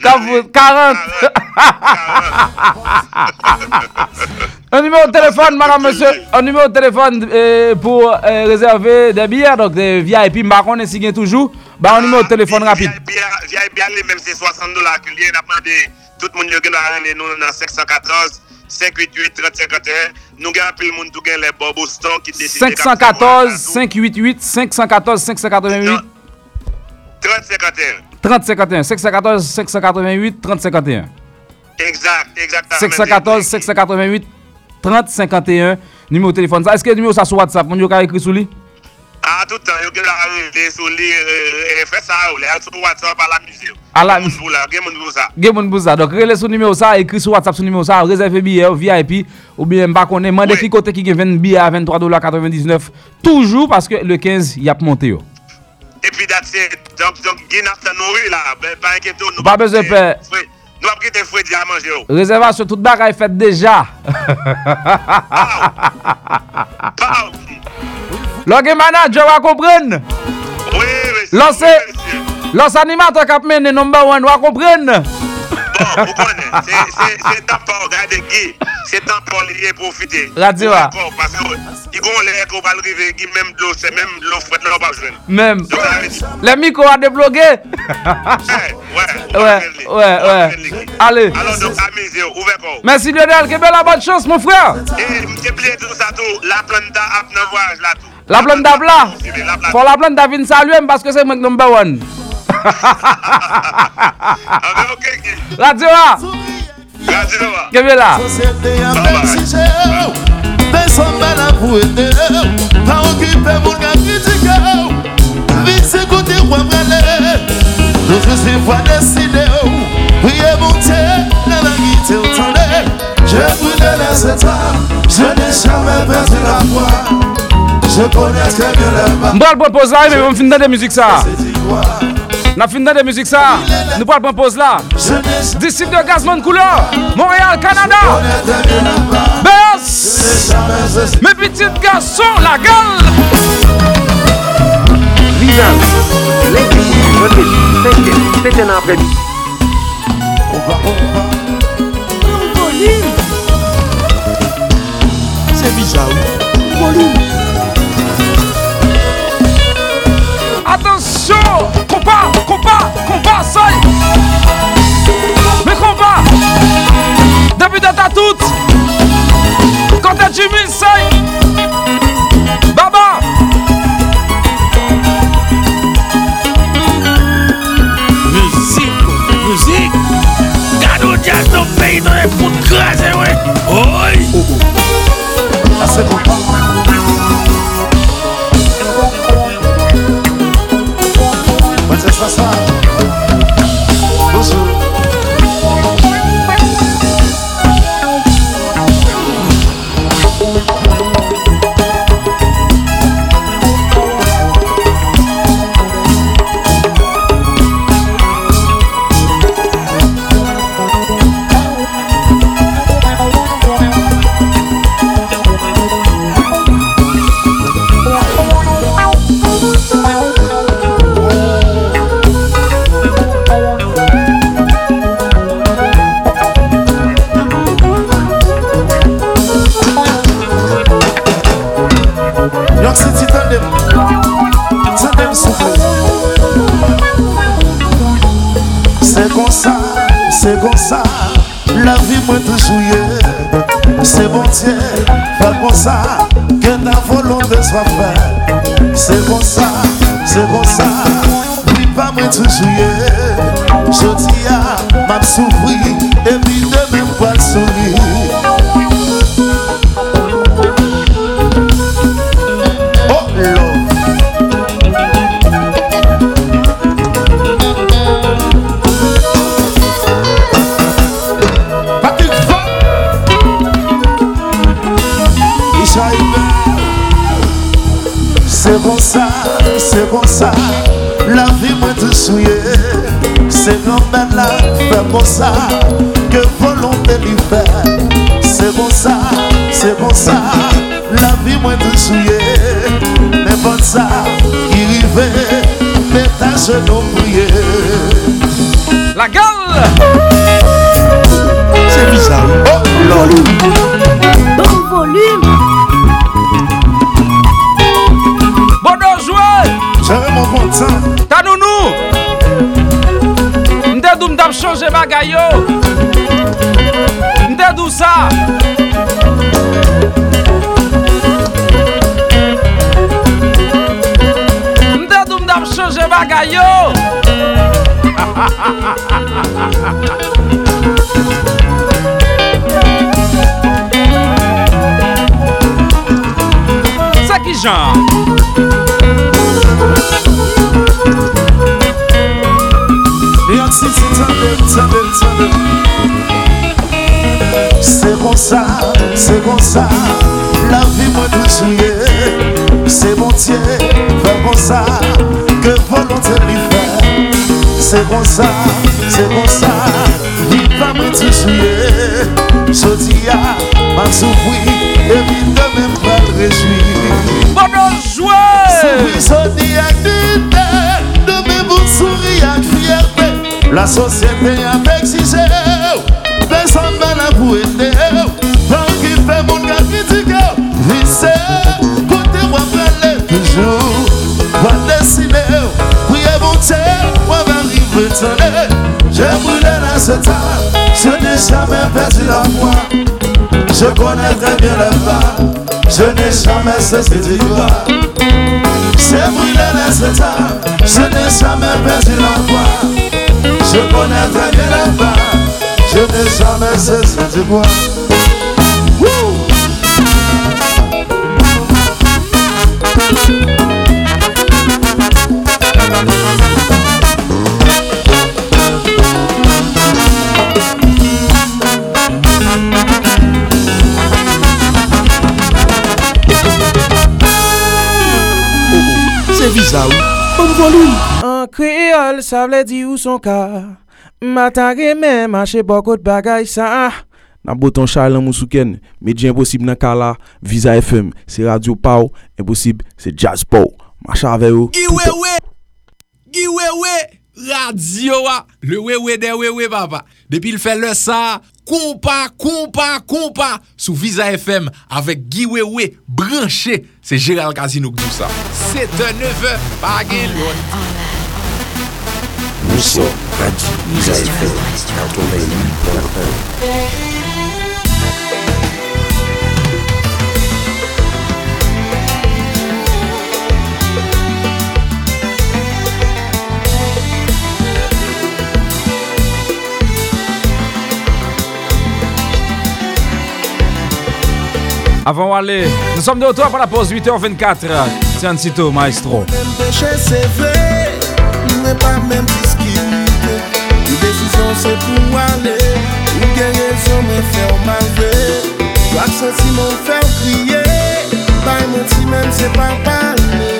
Kavout, *laughs* *laughs* 40. *laughs* Un numéro de téléphone, madame, monsieur. Un numéro de téléphone euh, pour euh, réserver des billets, donc des VIP. Par contre, si toujours, bah, un numéro de téléphone rapide. VIP, même c'est 60 dollars que l'on a demandé. Tout le monde qui a nous dans 514 588 3051. Nous avons le monde qui a les Bob Boston qui décident. 514 588 514 588 3051. 3051 514 588 3051 Exact, exactement. 514 588 3051 numéro de téléphone. Est-ce que le numéro ça sur WhatsApp? Mon écrit sous lui? Ah, tout le temps, vous avez sur lui, fait ça, vous avez sur WhatsApp à la musique. À la musique. Vous avez pour ça. Gen moun sa. Donc, relè sou numéro sa, écrit sur WhatsApp sou numéro sa, réserve billet ou VIP, ou bien mba konen, mande ki kote ki gen 20 billet à 23,99$. Toujours parce que le 15, y ap monte yo. Guy n'a pas nourri là. Ben, pas inquiété. Nous Pas besoin de faire. Fred- Nous pas quitter Freddy à manger. oh. Réservation tout bagay fait déjà. Pas, *laughs* Lò gen manager wakompren? Oui, mèsyè. Lò se, lò se animator kap men ne number one wakompren? Bon, wou konen, se tan pa ou gade gi, se tan pa ou liye profite. Radiwa. Ou akon, pase yon lè ek ou balrive gi, mèm blò se, mèm blò fwet lè ou pa jwen. Mèm. Le miko a debloge? Ouè, ouè, ouè. Ale. Alon do amize ou, ouve kon. Mèsi Lionel, kebe la bonne chans, moun frè. E, mte ple tout sa tou, la planta ap nan voyaj la tou. La plante pour la plante d'Avin saluer parce que c'est moi number one. *laughs* Radio A, Radio, la. Ba la pou ete ou Pa okipe moun ka kritike ou Vit se kote kwa mrele Nou se fwa deside ou Priye monte nan la gite ou tande Je brûle les états. Je n'ai jamais perdu la foi Je connais très bien le bas Nous allons proposer là, mais on finit de musique ça. C'est dit quoi Nous finit de musique ça. Nous allons proposer là. Je n'ai Disciple de Gazman la bas Baisse. Jamais je Mes petits garçons, la mwen nan. On va, on va Volume, C'est bizarre. volume. Atenção! Compa, compa, compa, sai! Vem compa! Debida tá tudo! Conta de mim, sai! Babá! Musico, musico! Garoto, já estou feito, é puto, casa, ué! Oi! mwen te souye Se bon tye, fèl kon sa Ke ta volon de swa fèl Se bon sa, se bon sa Li pa mwen te souye Jodi ya, map soufri E mi de mè mwen soufri se kon sa La vi mwen te souye Se kon men la fe kon sa Ke volonte li fe Se kon sa, se kon sa La vi mwen te souye Ne pon sa ki rive Meta se non priye La gal Se bizan Oh, lolou. Bon volume. Bon dojouan Jèman kontan Tanounou! Nde dou mdap chanje bagay yo. Nde dou sa. Nde dou mdap chanje bagay yo. Ha ha ha ha ha ha ha ha Jean. Se kon sa, se kon sa La vi mwen tou chye Se bon tye, fè kon sa Ke volante li fè Se kon sa, se kon sa Li pa mwen tou chye Soti ya, man soufwi E vi de men mwen rejwi Bonan jwa Souri soni ak dite Deme moun souri ak fiyerte La sosyete ap eksije Desan ban ap ou ete Nan ki fe moun ka kritike Vise kote wap prele Toujou wap desine Priye moun tè wap arrive tene Je brûle la se Je n'ai jamais perdu la foi Je connais très bien le pas. Je n'ai jamais cessé d'y croire. J'ai brûlé ce temps, je n'ai jamais perdu la foi. Je connais très bien le bas, je n'ai jamais cessé d'y croire. Solil An kreol sa vle di ou son ka Mata reme mache bokot bagay sa Nan boton chalan mousouken Medye imposib nan kala Visa FM Se radio pa ou, Imposib se jazz pa ou. Mache ave yo Giwewe Giwewe Radio wa. Le wewe de wewe papa. Depi l fè le sa. Kompa, kompa, kompa Sou Visa FM Avek Giwewe Branche Se Gérald Casino Gdoussa sa 7 9 Pagil Nous sommes Radio 88.1 Avant d'aller, nous sommes de retour pour la pause 8h24. Sito maestro. Ou ak senti moun fèm kriye Bay moun ti mèm se pa pale.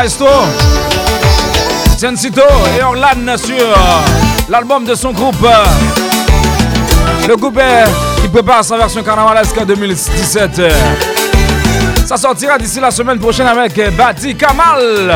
Maestro. Sito et Orlan sur euh, l'album de son groupe. Le groupe qui prépare sa version carnavalesque 2017. euh. Ça sortira d'ici la semaine prochaine avec euh, Bati Kamal.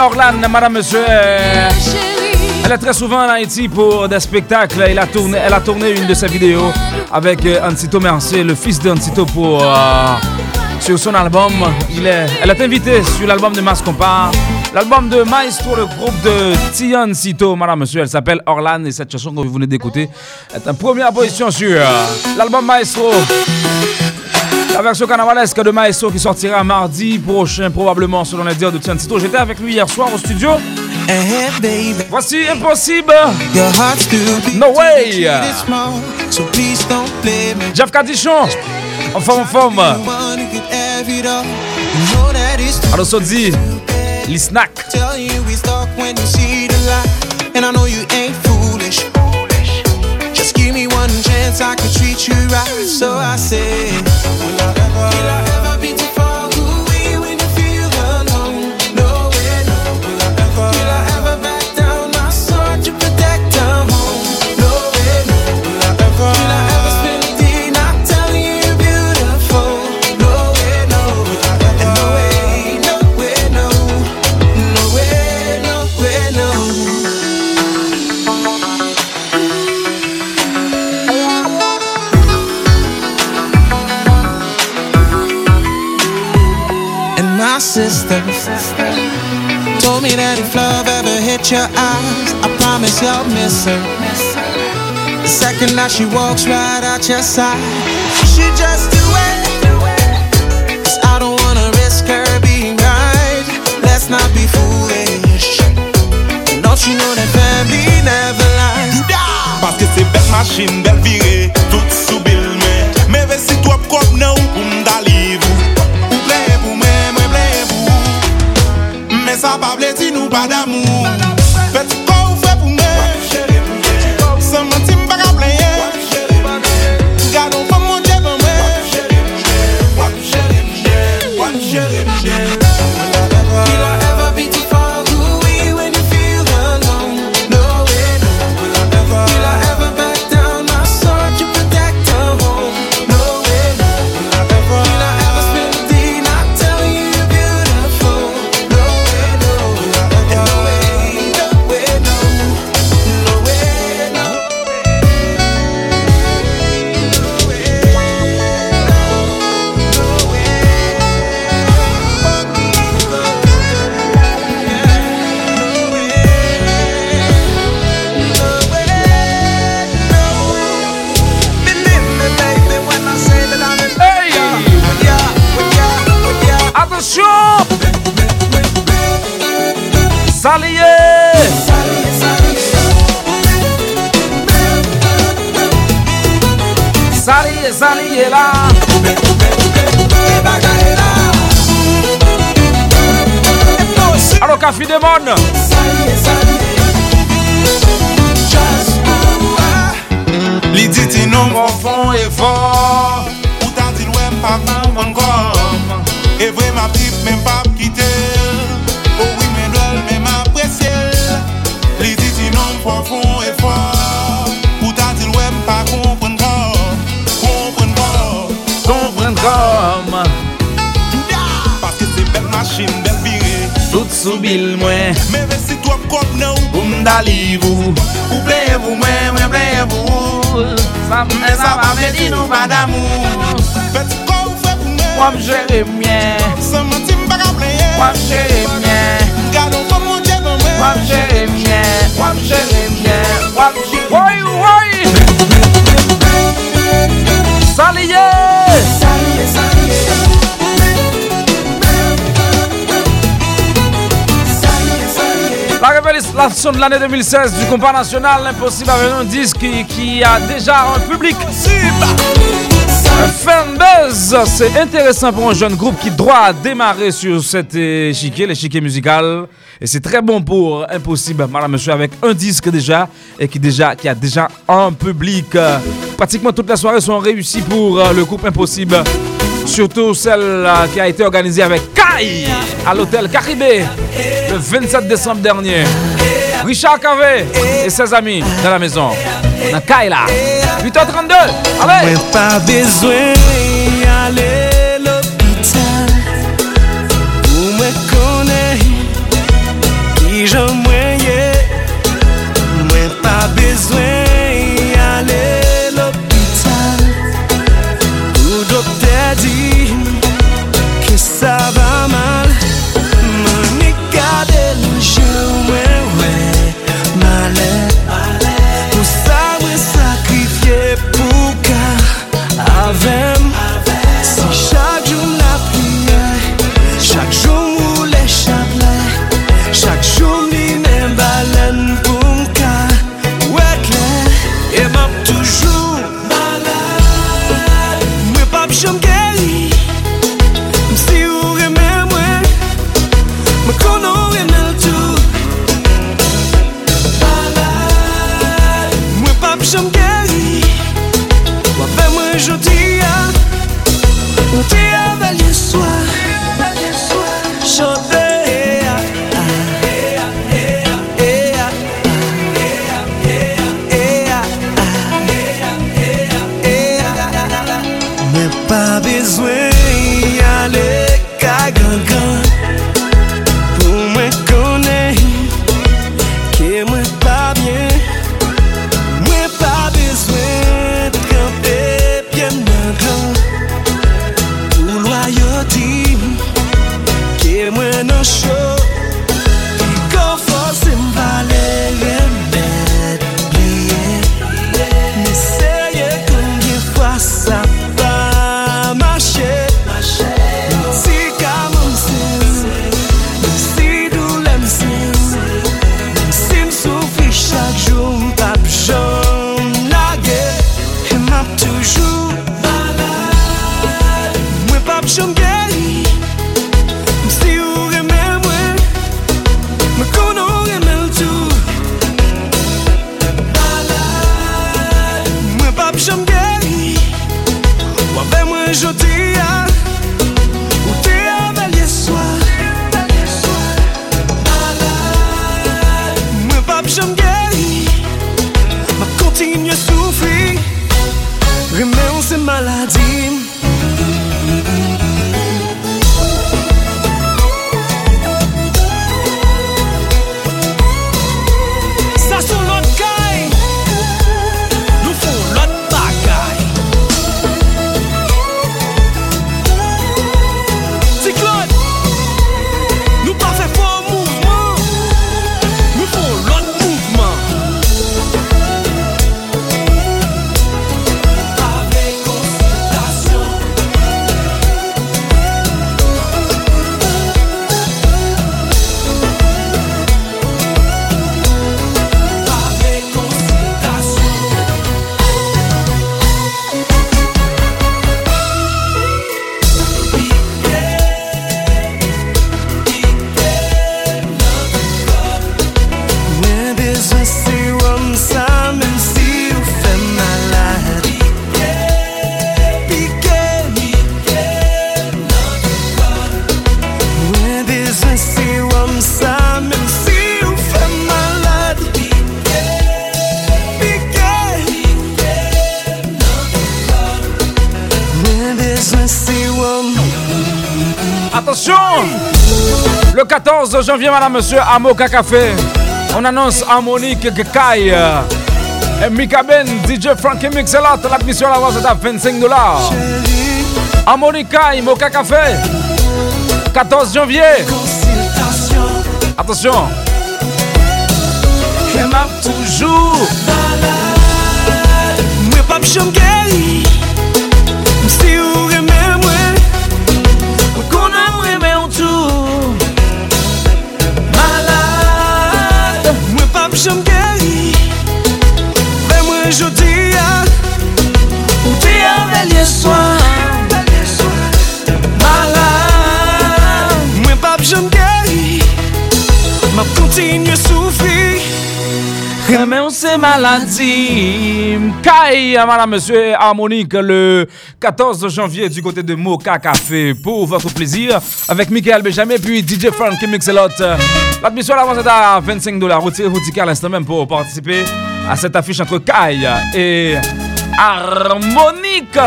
Orlan, madame, monsieur. Euh, elle est très souvent en Haïti pour des spectacles. Elle a tourné, elle a tourné une de ses vidéos avec euh, Ancito Mercier, le fils d'Ancito, pour, euh, sur son album. Il est, elle est invitée sur l'album de Mas Compar. L'album de Maestro, le groupe de Tion Cito, madame, monsieur, elle s'appelle Orlan et cette chanson que vous venez d'écouter est en première position sur l'album Maestro. La version carnavalesque de Maestro qui sortira mardi prochain, probablement, selon les dires de Tion Cito. J'étais avec lui hier soir au studio. Voici Impossible. No way. Jeff Cadichon. En forme, en forme. Alors, dit, les snacks. And I know you ain't foolish. Just give me one chance, I can treat you right. So I say, told me that if love ever hit your eyes, I promise you'll miss her. The second that she walks right out your side, she just do it. 'Cause I don't wanna risk her being right. Let's not be foolish. Don't you know that family never lies? Paske se bel machin, bel vire Tout sou bil men Me ve si trop kop nan ou pou mdaliv sa pa ble ti nou pa d'amou. bagay la Oube, oube, oube, oube bagay la. Alo kafi demon. Salye, salye Jazz ou a Li diti nou mwen fon e fon Ou tan di lwen pa man mwen kom E vwe ma pip men pa sou bil mwen. Mè ve si twap kop nou Pou mda livou Pou plevou mwen, mwen plevou Mè sa e pa mè di nou pa damou. Fè ti kou fè pou mè Wap jere mè Se mè ti mbaka pleye. Wap jere mè Gado fè mwen jere mè Wap jere mè Wap jere mè Wap jere mè La révélation de l'année 2016 du compas national, l'impossible avec un disque qui, a déjà un public. Un fanbase, c'est intéressant pour un jeune groupe qui doit démarrer sur cet échiquier, l'échiquier musical. Et c'est très bon pour Impossible, madame, monsieur, avec un disque déjà et qui, déjà, qui a déjà un public. Pratiquement toutes les soirées sont réussies pour euh, le groupe Impossible. Surtout celle euh, qui a été organisée avec Kai à l'hôtel Caribé le 27 décembre dernier. Richard Cavé et ses amis dans la maison. Dans Kai là. 8h32. Allez! Janvier, madame, monsieur, à Moka Café, on annonce Harmonique Kai. Et Mika Ben, DJ Frankie Mixelot, l'admission à la voix est à 25 dollars. Harmonique Kai, Moka Café, 14 janvier. Attention. Que map toujou Mwen pap geri Ve mwen jodi ya Ou te avelye swan Malade Mwen pap jom geri Map kontinye soufri Mais on sait maladie. Kai, madame, monsieur, harmonique le 14 janvier du côté de Moka Café pour votre plaisir avec Michael Benjamin puis DJ Frank Mixelot. L'admission à l'avance est à 25 dollars. Retirez vos tickets à l'instant même pour participer à cette affiche entre Kai et Harmonique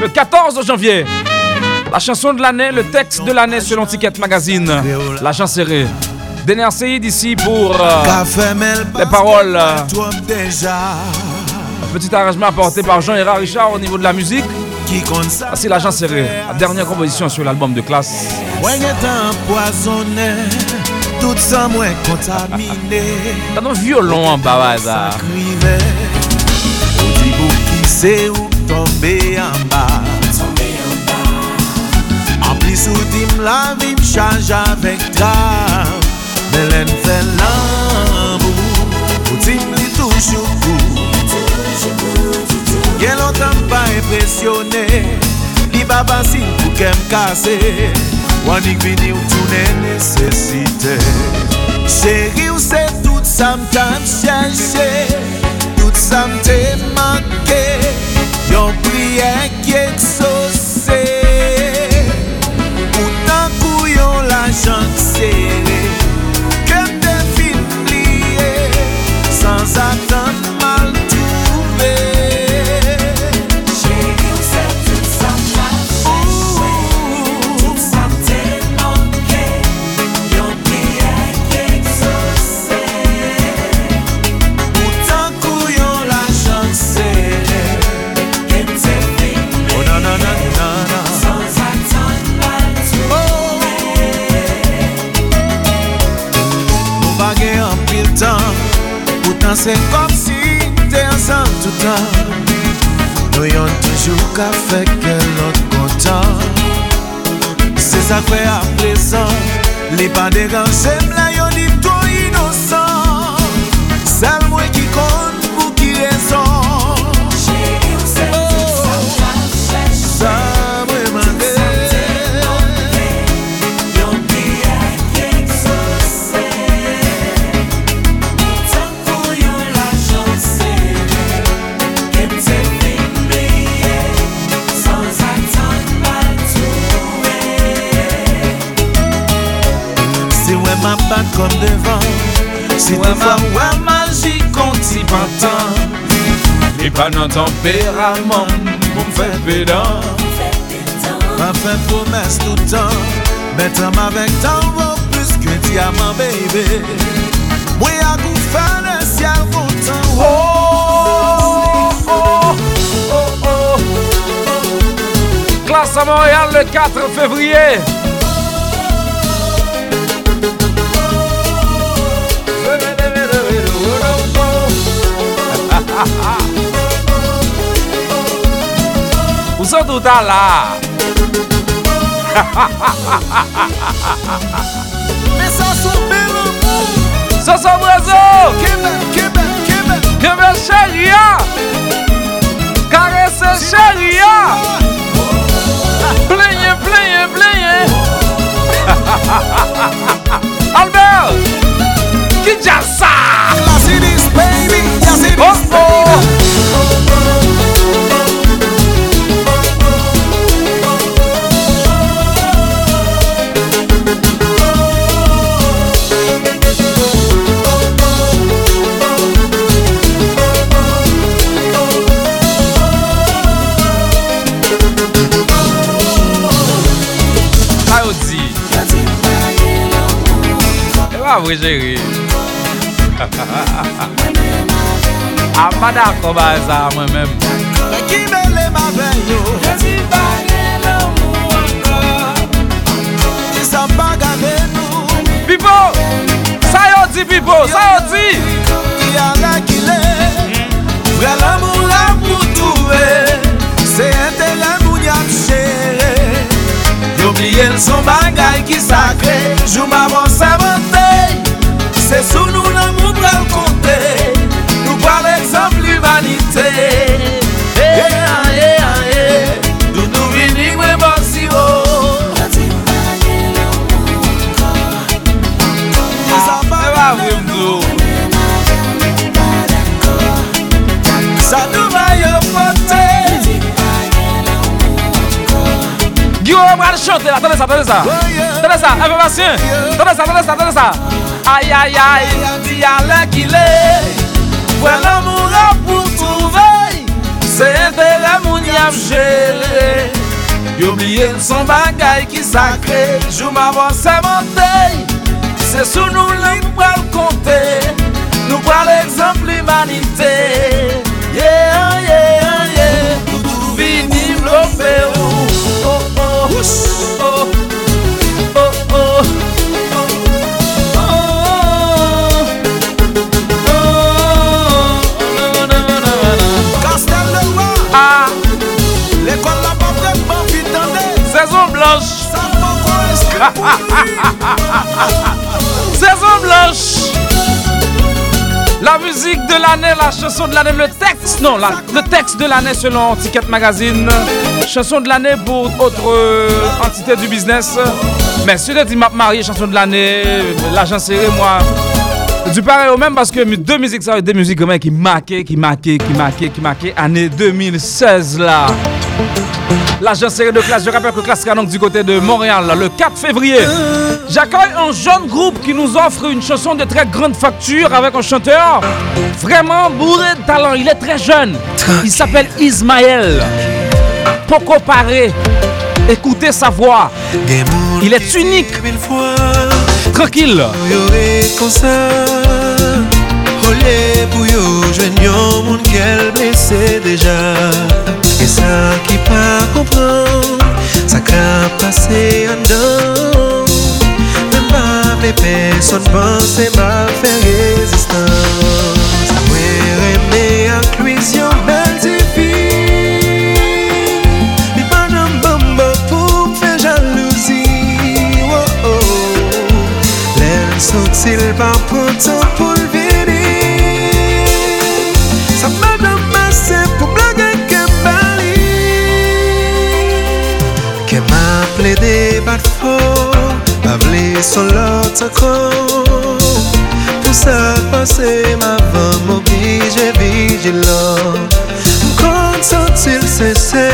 le 14 janvier. La chanson de l'année, le texte de l'année selon Ticket Magazine. La chancerie. Dernière série d'ici pour euh, les paroles. euh, un petit arrangement apporté par Jean-Hérard Richard au niveau de la musique. C'est l'agent serré. La dernière composition sur l'album de classe. Tout sa mwen kontamine *laughs* T'as un violon en bas, ça. Krive Ou di pou ki se ou tombe an ba An plis ou di m la vi m chanj avek dram Men len fè l'amou Ou di m li toujou kou Gen lontan pa impresyonè Li ba babansin pou kem kase. Wanik vini ou toune nesesite. Chéri ou se tout sa mtan chache Tout sa mte manke. Yon priye ki ekso nan temperaman pou m fè pedan Ma fè promes toutan Metam avèk tan vò plus ke diamant baby. Mwen a kou fè le sial kontan Oh, à Montréal le 4 février. sou do Dalá. Pessoal, sou pelo Sou só Brasil. Câmbio Xaria. Carece ha, ha, ha, ha. vre jere *laughs* A pa da koba e sa mwen men. Mwen ki bele ma ven yo? Jezi bagye lè Ki sa bagane nou? Pipo, sa yo di Pipo sa yo di! ça. Tenez ça, information. Tenez ça, tenez ça, tenez ça. Aïe, aïe, aïe, dis à qu'il est. Ouais, l'amour pour trouver. C'est intérêt, mon yam géré. Y'oublier son bagay qui sacré. Jou m'avance monté. C'est sous nous libre le compter. Nous prend l'exemple l'humanité. Yeah, yeah, yeah. Tout vini l'opéro. Oh, oh, oh. *laughs* Saison blanche. La musique de l'année, la chanson de l'année, le texte, non, le texte de l'année selon Ticket Magazine. Chanson de l'année pour autre euh, entité du business. Mais je dis m'a marié, chanson de l'année, l'agent serré, moi. Du pareil au même parce que deux musiques, ça des musiques quand qui marquaient, qui marquaient, qui marquaient, qui marquaient. Année 2016 là. L'agent serré de classe, je rappelle que classe donc du côté de Montréal le 4 février. J'accueille un jeune groupe qui nous offre une chanson de très grande facture avec un chanteur vraiment bourré de talent. Il est très jeune. Il s'appelle Ismaël. Poco Paré. Écoutez sa voix. Il est unique. Tranquille. Konsa Ole pou yo jwen yon moun kel blese deja. E sa ki pa kompran Sa ka pase an dan. Men pa ple person panse ma fe rezistans Mwen Sil pa prantan pou l'vini Sa madame mase pou blage ke bali Ke ma ple de bat fo Pa vle son lot akon Pou sa pase ma van M'oblige vigilon M'kon sentil sese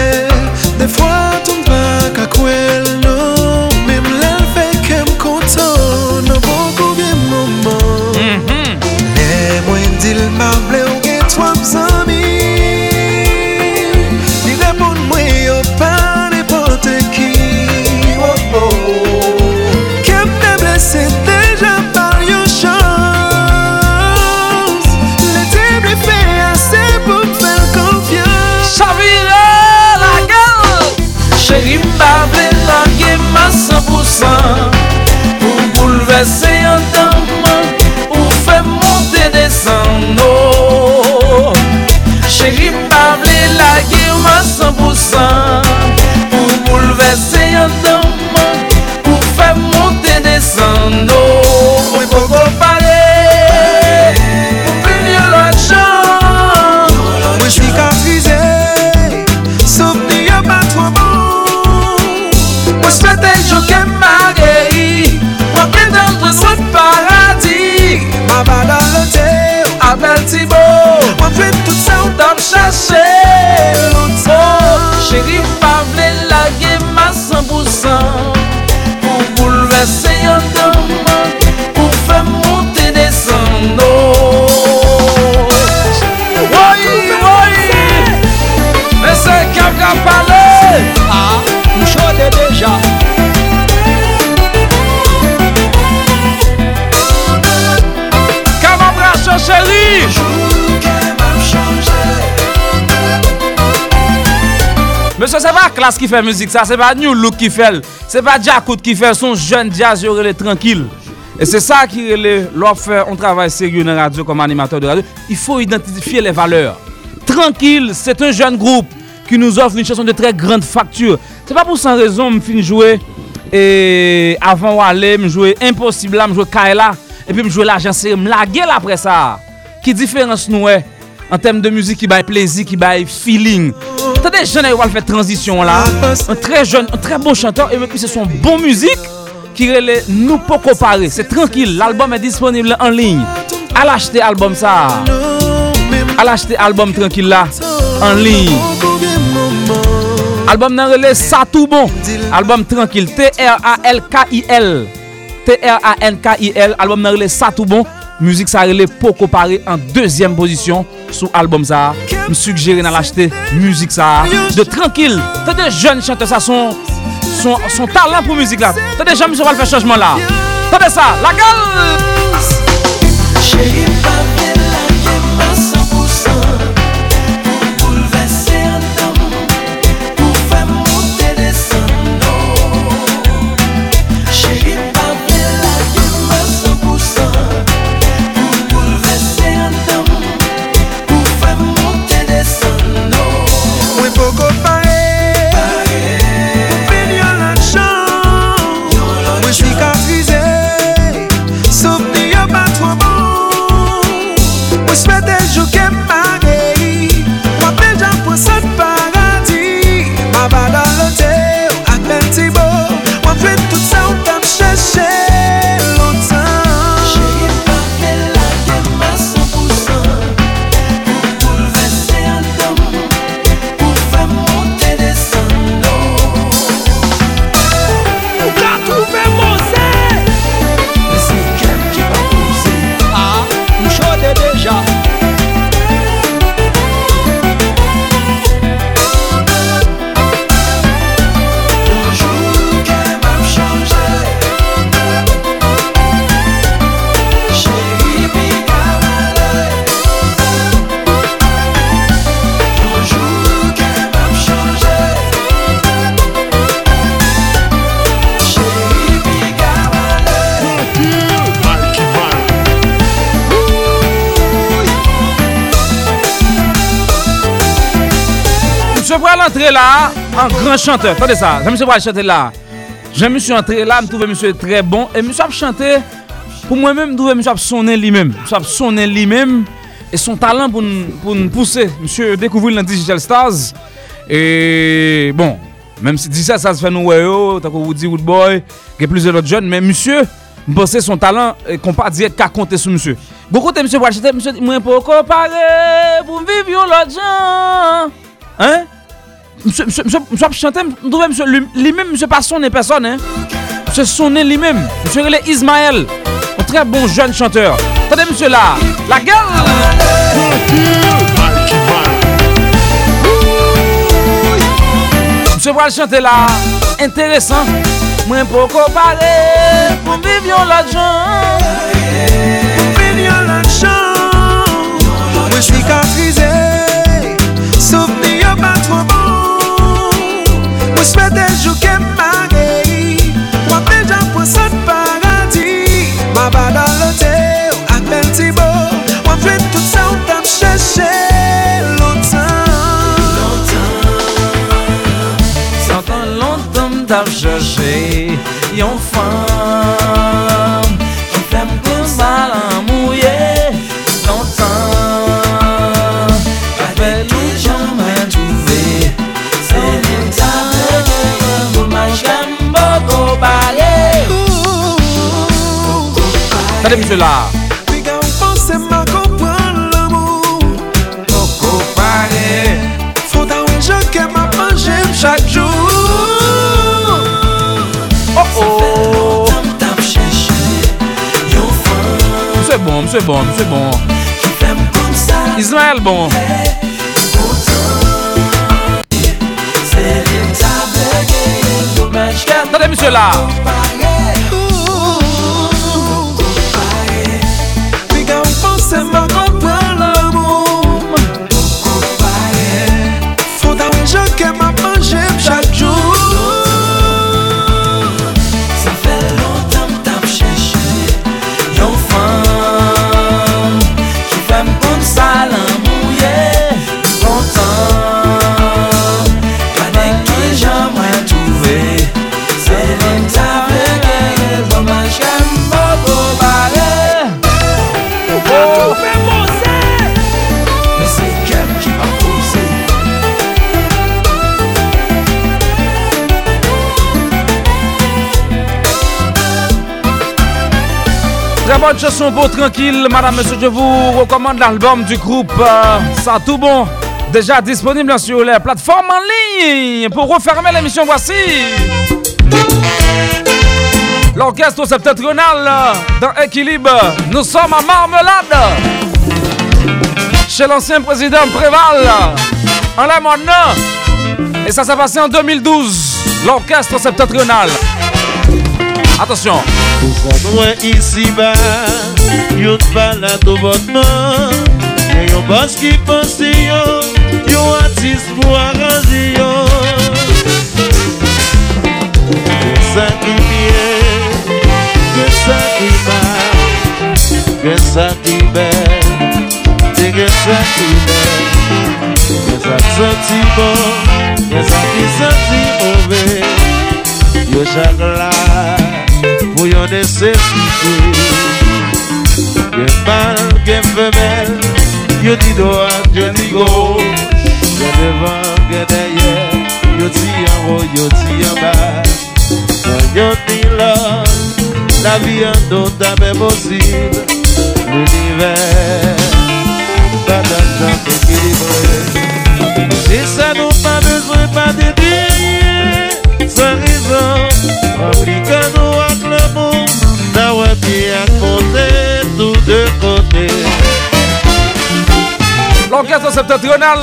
klas ki fè müzik sa, se pa New Look ki fèl, se pa Jakout ki fèl, son jen jazz yo rele tranquil. E se sa ki rele lò fè, on travay seryo nan radyo kom animateur de radyo, il fò identifiye le valeur. Tranquil, c'est un jen groupe ki nou offre une chanson de très grande facture. Se pa pou san rezon m fin joué, e avan wale m joué Impossible la, m joué Kaela, e pi m joué l'agent seryo, m lage la apre sa. Ki diferans nou e, en tem de müzik ki bay plezi, ki bay feeling? Tade jen ay wal fè transisyon la, un tre jen, un tre bon chanteur, e mè ki se son bon müzik, ki rele nou po kopare. Se tranquil, l'album est disponible en ligne. Al achete album sa. Al achete album tranquil la, en ligne. Album nan rele Sa Tou Bon. Album tranquil, T-R-A-L-K-I-L. T-R-A-N-K-I-L. Album nan rele Sa Tou Bon. Müzik sa rele po kopare en deuxième position sou album sa. M suggere nan l'achete müzik sa. De tranquil, tade jen chante sa son son, son talent pou müzik la. Tade jen msou wal fè chanjman la. Tade sa, la pa Mse pral entre la, an gran chanteur. Tade sa, jan mse pral chante la. Jan mse entre la, m touve mse tre bon. E mse ap chante, pou mwen men m touve mse ap sonen li men. Mse ap sonen li men. E son talan pou n pousse. Mse dekouvri nan Digital Stars. E bon, Même si 17 ça se fait nous ouais que Woody Woodboy, qu'il y a plusieurs autres jeunes, mais monsieur, je que son talent euh, qu'on pas dire qu'à compter sur monsieur. Beaucoup de monsieur pour acheter, monsieur, moi pour comparer, pour vivre l'autre. Hein? Monsieur, monsieur, monsieur, monsieur a chanté, je trouve monsieur lui- lui-même, monsieur pas sonner personne, hein? Monsieur sonner lui-même. Monsieur relais Ismaël, un très bon jeune chanteur. Attendez monsieur là, la gueule! Monsieur va le chanter là, intéressant. Moi pour comparer, pour vivre yo l'autre Mwispede jouke mageri Mwen pejan pou sot paradis. Mwen ba dan lote ou ak bentibo Mwen fwe tout sa ou tam cheshe Lontan Lontan Santan lontan tam cheshe Yon fan Attendez monsieur là. Puis quand on pense m'a que m'a jour Oh oh! C'est bon, c'est bon, c'est bon. Ismaël, bon. Attendez, monsieur là. Bonne chanson pour tranquille, madame, monsieur, je vous recommande l'album du groupe euh, tout bon. Déjà disponible sur les plateformes en ligne. Pour refermer l'émission, voici l'orchestre septentrional euh, dans Équilibre. Nous sommes à Marmelade. Chez l'ancien président Préval. En la. Et ça s'est passé en 2012. L'orchestre septentrional. Attention. Mwen isi ba Yon pala do botman Yon yon bas ki panse yon Yon atis pou aranje yon Gen sa ki miye Gen sa ki ma Gen sa ki bel Te gen sa ki bel Gen sa ki senti bon Gen sa ki senti ove Yo chak la Gen mal, gen femelle Yo di yo di gauche Gen devant, derrière Yo di en haut, yo di en bas. Quand là La vie en d'autres est possible L'orchestre septentrional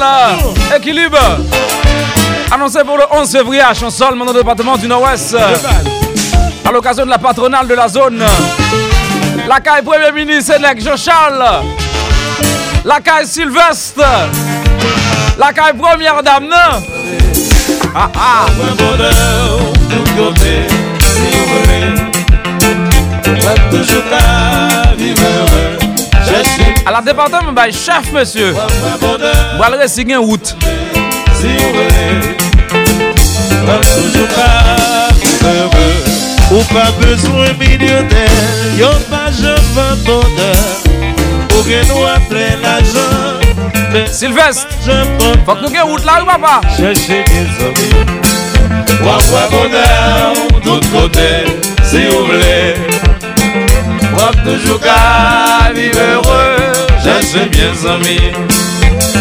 Équilibre. Annoncé pour le 11 février à Chansol, le département du Nord-Ouest. À l'occasion de la patronale de la zone. La caille Premier ministre Sénèque Jean-Charles La caille Sylvestre. La caille Première Dame. Non Ah. Ah À la département, bah, chef monsieur. Le Si vivre heureux Ou pas besoin millionnaire Yo pas je veux bonheur Ou que nous appelons l'argent Sylvestre Faut que nous gagne route là ou papa Wap tout kote si ou vle Wap toujou ka vive heureux Je sais bien zami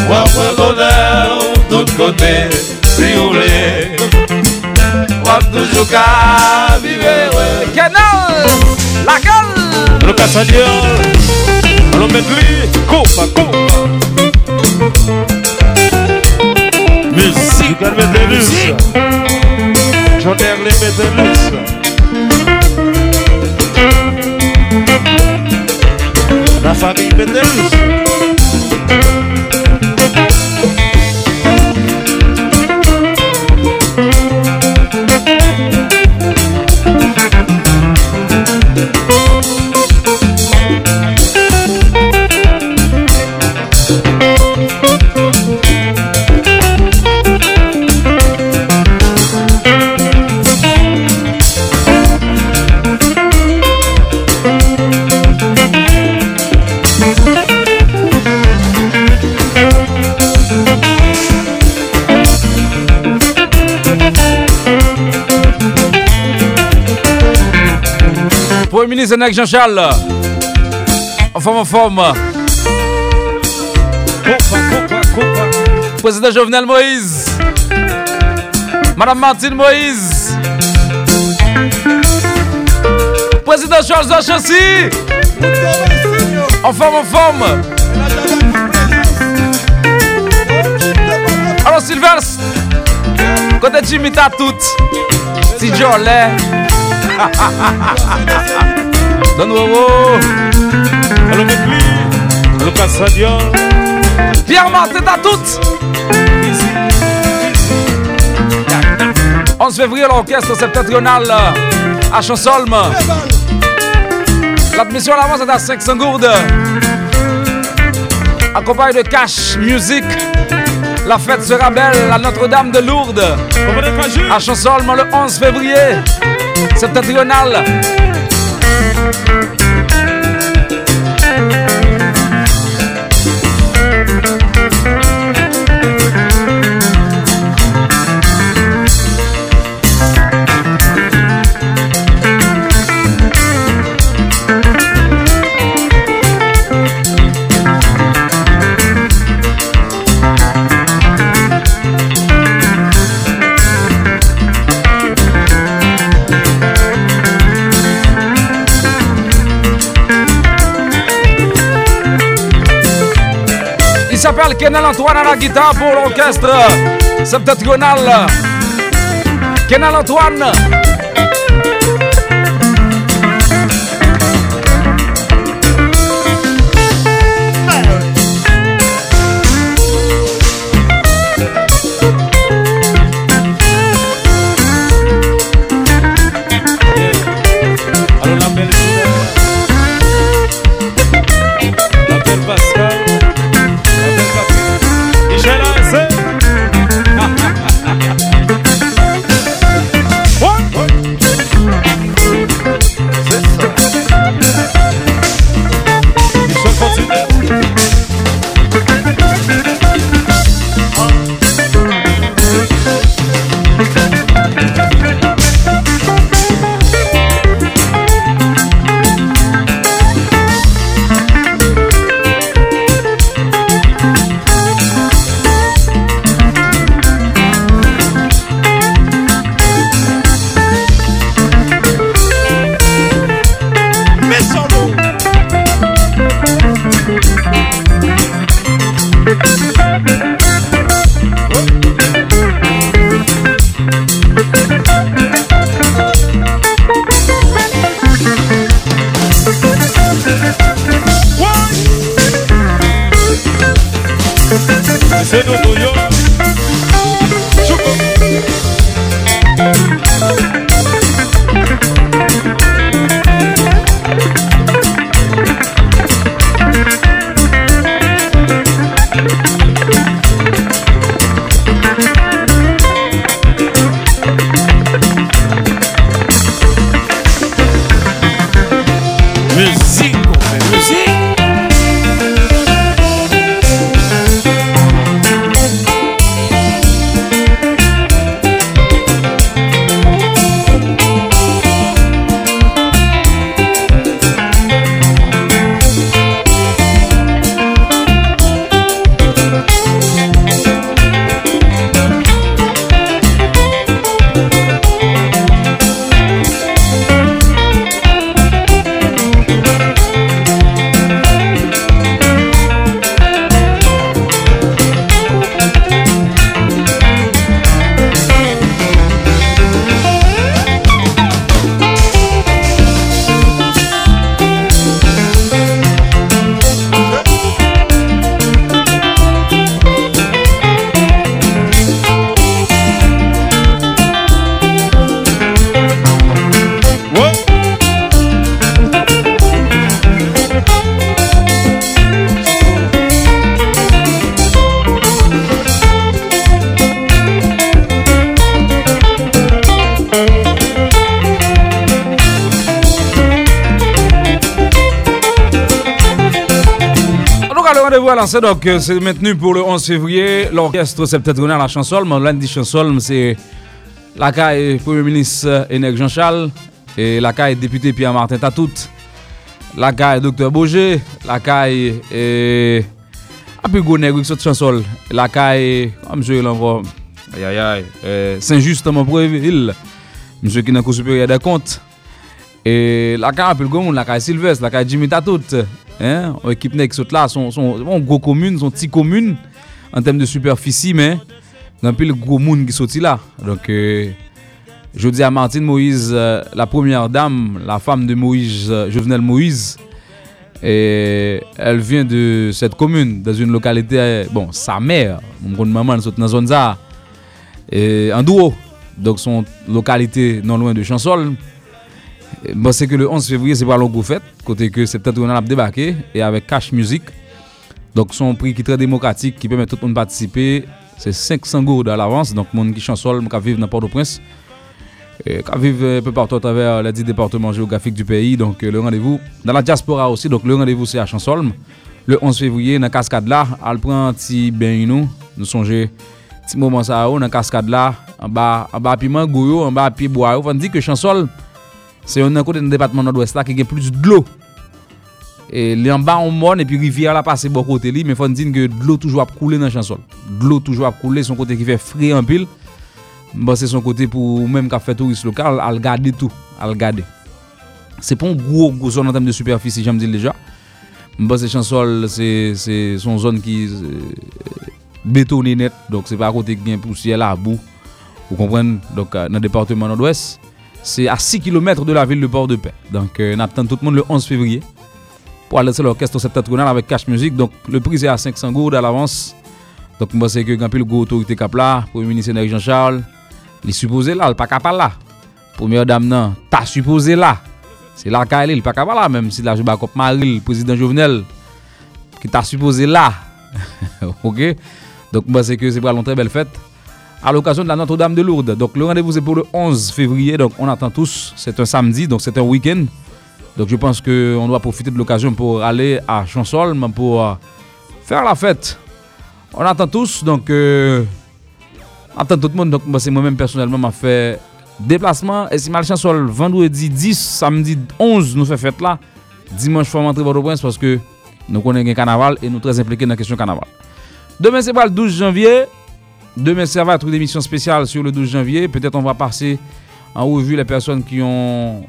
Wap wè bonheur tout kote si ou vle Wap toujou ka vive heureux. Kenal, la gueule. Le Cassadiol, le medley, copa, copa. Musique Métellus Joner les Métellus da família Nek Jean-Charles. En forme, en forme. Président Jovenel Moïse. Madame Martine Moïse. Président Charles Achassi. En forme, en forme. Alors Sylvestre. Côté Jimmy t'as tout. Si *laughs* Le medley, le Cassadiol Pierre Martin t'as tout. 11 février, l'orchestre septentrional à Chansolme. L'admission à l'avance est à 500 gourdes. Accompagné de Cash Music. La fête sera belle à Notre-Dame de Lourdes. À Chansolme le 11 février. Septentrional. Thank you. S'appelle Kenal Antoine à la guitare pour l'orchestre septentrional. Kenal Antoine. Voilà, c'est donc euh, c'est maintenu pour le 11 février. L'orchestre septentrional à Chansolme. Lundi Chansolme, c'est la caille Premier ministre Enec Jean-Charles et la caille député Pierre-Martin Tatout. La caille Docteur Boger. La caille et. Gros nègre qui sort Chansol. La caille. Monsieur, il envoie. Aïe aïe aïe. Euh, Saint-Just à Montpréville. Monsieur qui est dans le cours supérieur des comptes. Et la caille un peu le gros monde, la caille Sylvestre, la caille Jimmy Tatout. Hein, une équipe nègre saute là, sont, sont, sont gros communes, sont petites communes en termes de superficie, mais il y a le gros monde qui sorti là. Donc, euh, je dis à Martine Moïse, euh, la première dame, la femme de Moïse, euh, Jovenel Moïse, et elle vient de cette commune, dans une localité, bon, sa mère, mon maman, elle dans zone ça, en duo, donc son localité non loin de Chansol. Bon, c'est que le 11 février, c'est pas longue fête, côté que on a débarqué, et avec Cash Music. Donc, son prix qui est très démocratique, qui permet tout le monde de participer, c'est 500 gourdes à l'avance. Donc, monde qui chansol, qui vivent dans Port-au-Prince, qui vivent un peu partout à travers les 10 départements géographiques du pays. Donc, le rendez-vous dans la diaspora aussi. Donc, le rendez-vous, c'est à Chansolme. Le 11 février, dans la cascade là, elle prend un petit bain, nous. Nous songez, petit moment ça, dans la cascade là, en bas, en bas, piment, goyo, en bas, pied bois. On dit que Chansol, Se yon nan kote nan depatman nord-west la ki gen plus d'lo. E li an ba an mon epi rivière la pase bo kote li. Men fon din ke d'lo toujwa ap koule nan chansol. D'lo toujwa ap koule son kote ki fe fri an pil. Bon se son kote pou mèm ka fe touris lokal al gade tou. Al gade. Se pon gwo gwo zon an tem de superfici janm dil deja. Bon se chansol se son zon ki betoni net. Donk se pa kote ki gen poussiye la abou. Ou kompren. Donk euh, nan departement nord-west. C'est à 6 km de la ville de Port-de-Paix. Donc euh, on attend tout le monde le 11 février pour aller sur l'orchestre septentrional avec Cash Music. Donc le prix c'est à 500 gourdes à l'avance. Donc moi c'est que quand le gros autorité cap là, Premier ministre Jean-Charles, il est supposé là, il pas capable là. Première dame non, t'as supposé là. C'est là qu'il est, il pas capable là même si la joue Cop Maril, le président Jovenel qui t'a supposé là. *laughs* OK? Donc moi c'est que c'est pour une très belle fête à l'occasion de la Notre-Dame de Lourdes. Donc le rendez-vous c'est pour le 11 février. Donc on attend tous, c'est un samedi, donc c'est un week-end. Donc je pense qu'on doit profiter de l'occasion pour aller à Chansolme pour euh, faire la fête. On attend tous, donc euh, on attend tout le monde. Donc moi, c'est moi-même personnellement m'a fait déplacement. Et si mal Chansol vendredi 10, samedi 11, nous fait fête là. Dimanche, faut rentrer au prince parce que nous connaissons un carnaval et nous très impliqués dans la question carnaval. Demain, c'est pas le 12 janvier. Demain, ça va être une émission spéciale sur le 12 janvier. Peut-être on va passer en revue les personnes qui ont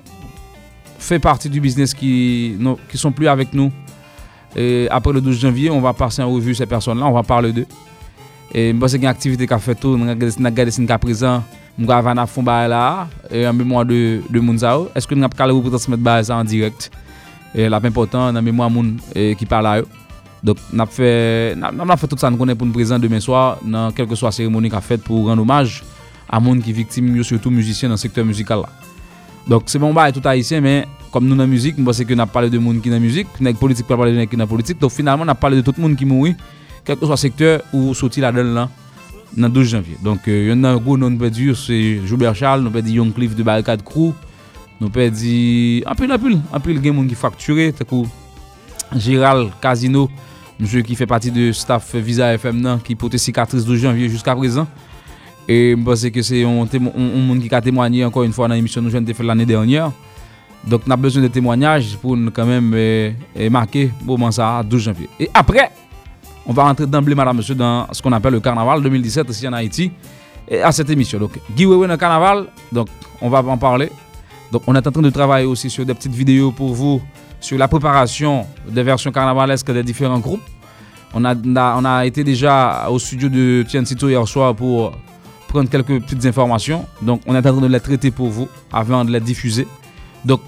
fait partie du business qui ne qui sont plus avec nous. Après le 12 janvier, on va passer en revue ces personnes-là, on va parler d'eux. Et moi, c'est une activité qu'a fait tout, nous présent, nous avons fond là, et en mémoire de, de Mounzao. Est-ce que nous avons retransmettre ça en direct? Et la important, dans mémoire eh, qui parle à eux. Dok nap fè, nap, nap fè tout sa nou konen pou nou prezant demen swa nan kelke swa seremoni ka fèt pou rend omaj a moun ki viktim yo surtout müzisyen nan sektèr müzikal la. Dok se bon ba e tout haisyen men, kom nou nan müzik, mwen se ke nap pale de moun ki nan müzik, nek politik pa pale de nek ki nan politik, dok finalman nap pale de tout moun ki moui, kelke swa sektèr ou soti la den lan nan 12 janvye. Donk euh, yon nan gwo nou nou pe di yo se Joubert Charles, nou pe di Yon Cliff de Barricade Crew, nou pe di anpil anpil, anpil gen moun ki fakture, takou Gérald Casino, monsieur qui fait partie de staff Visa FM nan, qui porte cicatrice 12 janvier jusqu'à présent. Et je pense que c'est un, témo- un, un monde qui a témoigné encore une fois dans l'émission que nous avons fait l'année dernière. Donc, on a besoin de témoignages pour nous quand même euh, euh, marquer le moment ça, 12 janvier. Et après, on va rentrer d'emblée, madame, monsieur, dans ce qu'on appelle le carnaval 2017 ici en Haïti, et à cette émission. Donc, Guy Wewe dans le carnaval, donc on va en parler. Donc, on est en train de travailler aussi sur des petites vidéos pour vous, sur la préparation des versions carnavalesques des différents groupes. On a, on a, été déjà au studio de Tien Tito hier soir pour prendre quelques petites informations. Donc, on est en train de les traiter pour vous avant de les diffuser. Donc,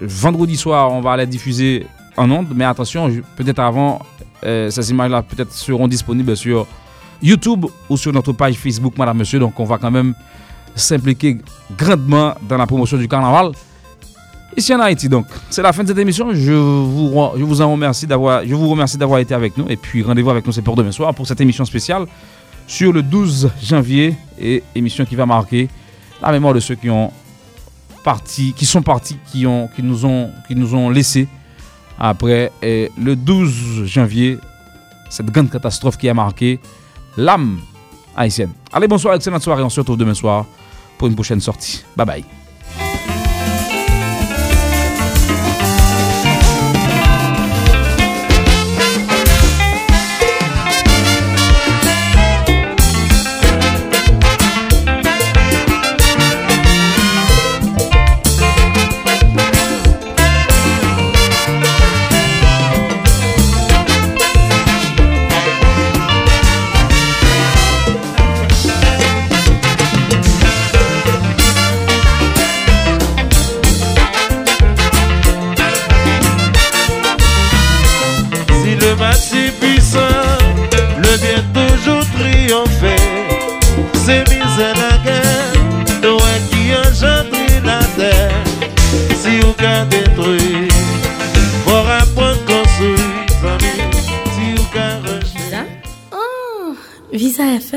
vendredi soir, on va les diffuser en ondes. Mais attention, peut-être avant, euh, ces images-là peut-être seront disponibles sur YouTube ou sur notre page Facebook, Madame Monsieur. Donc, on va quand même s'impliquer grandement dans la promotion du carnaval ici en Haïti. Donc, c'est la fin de cette émission. Je vous, je vous en remercie d'avoir, je vous remercie d'avoir été avec nous. Et puis, rendez-vous avec nous, c'est pour demain soir pour cette émission spéciale sur le 12 janvier et émission qui va marquer la mémoire de ceux qui ont parti, qui sont partis, qui ont, qui nous ont, qui nous ont laissés après le 12 janvier cette grande catastrophe qui a marqué l'âme haïtienne. Allez, bonsoir, excellente soirée. On se retrouve demain soir pour une prochaine sortie. Bye bye.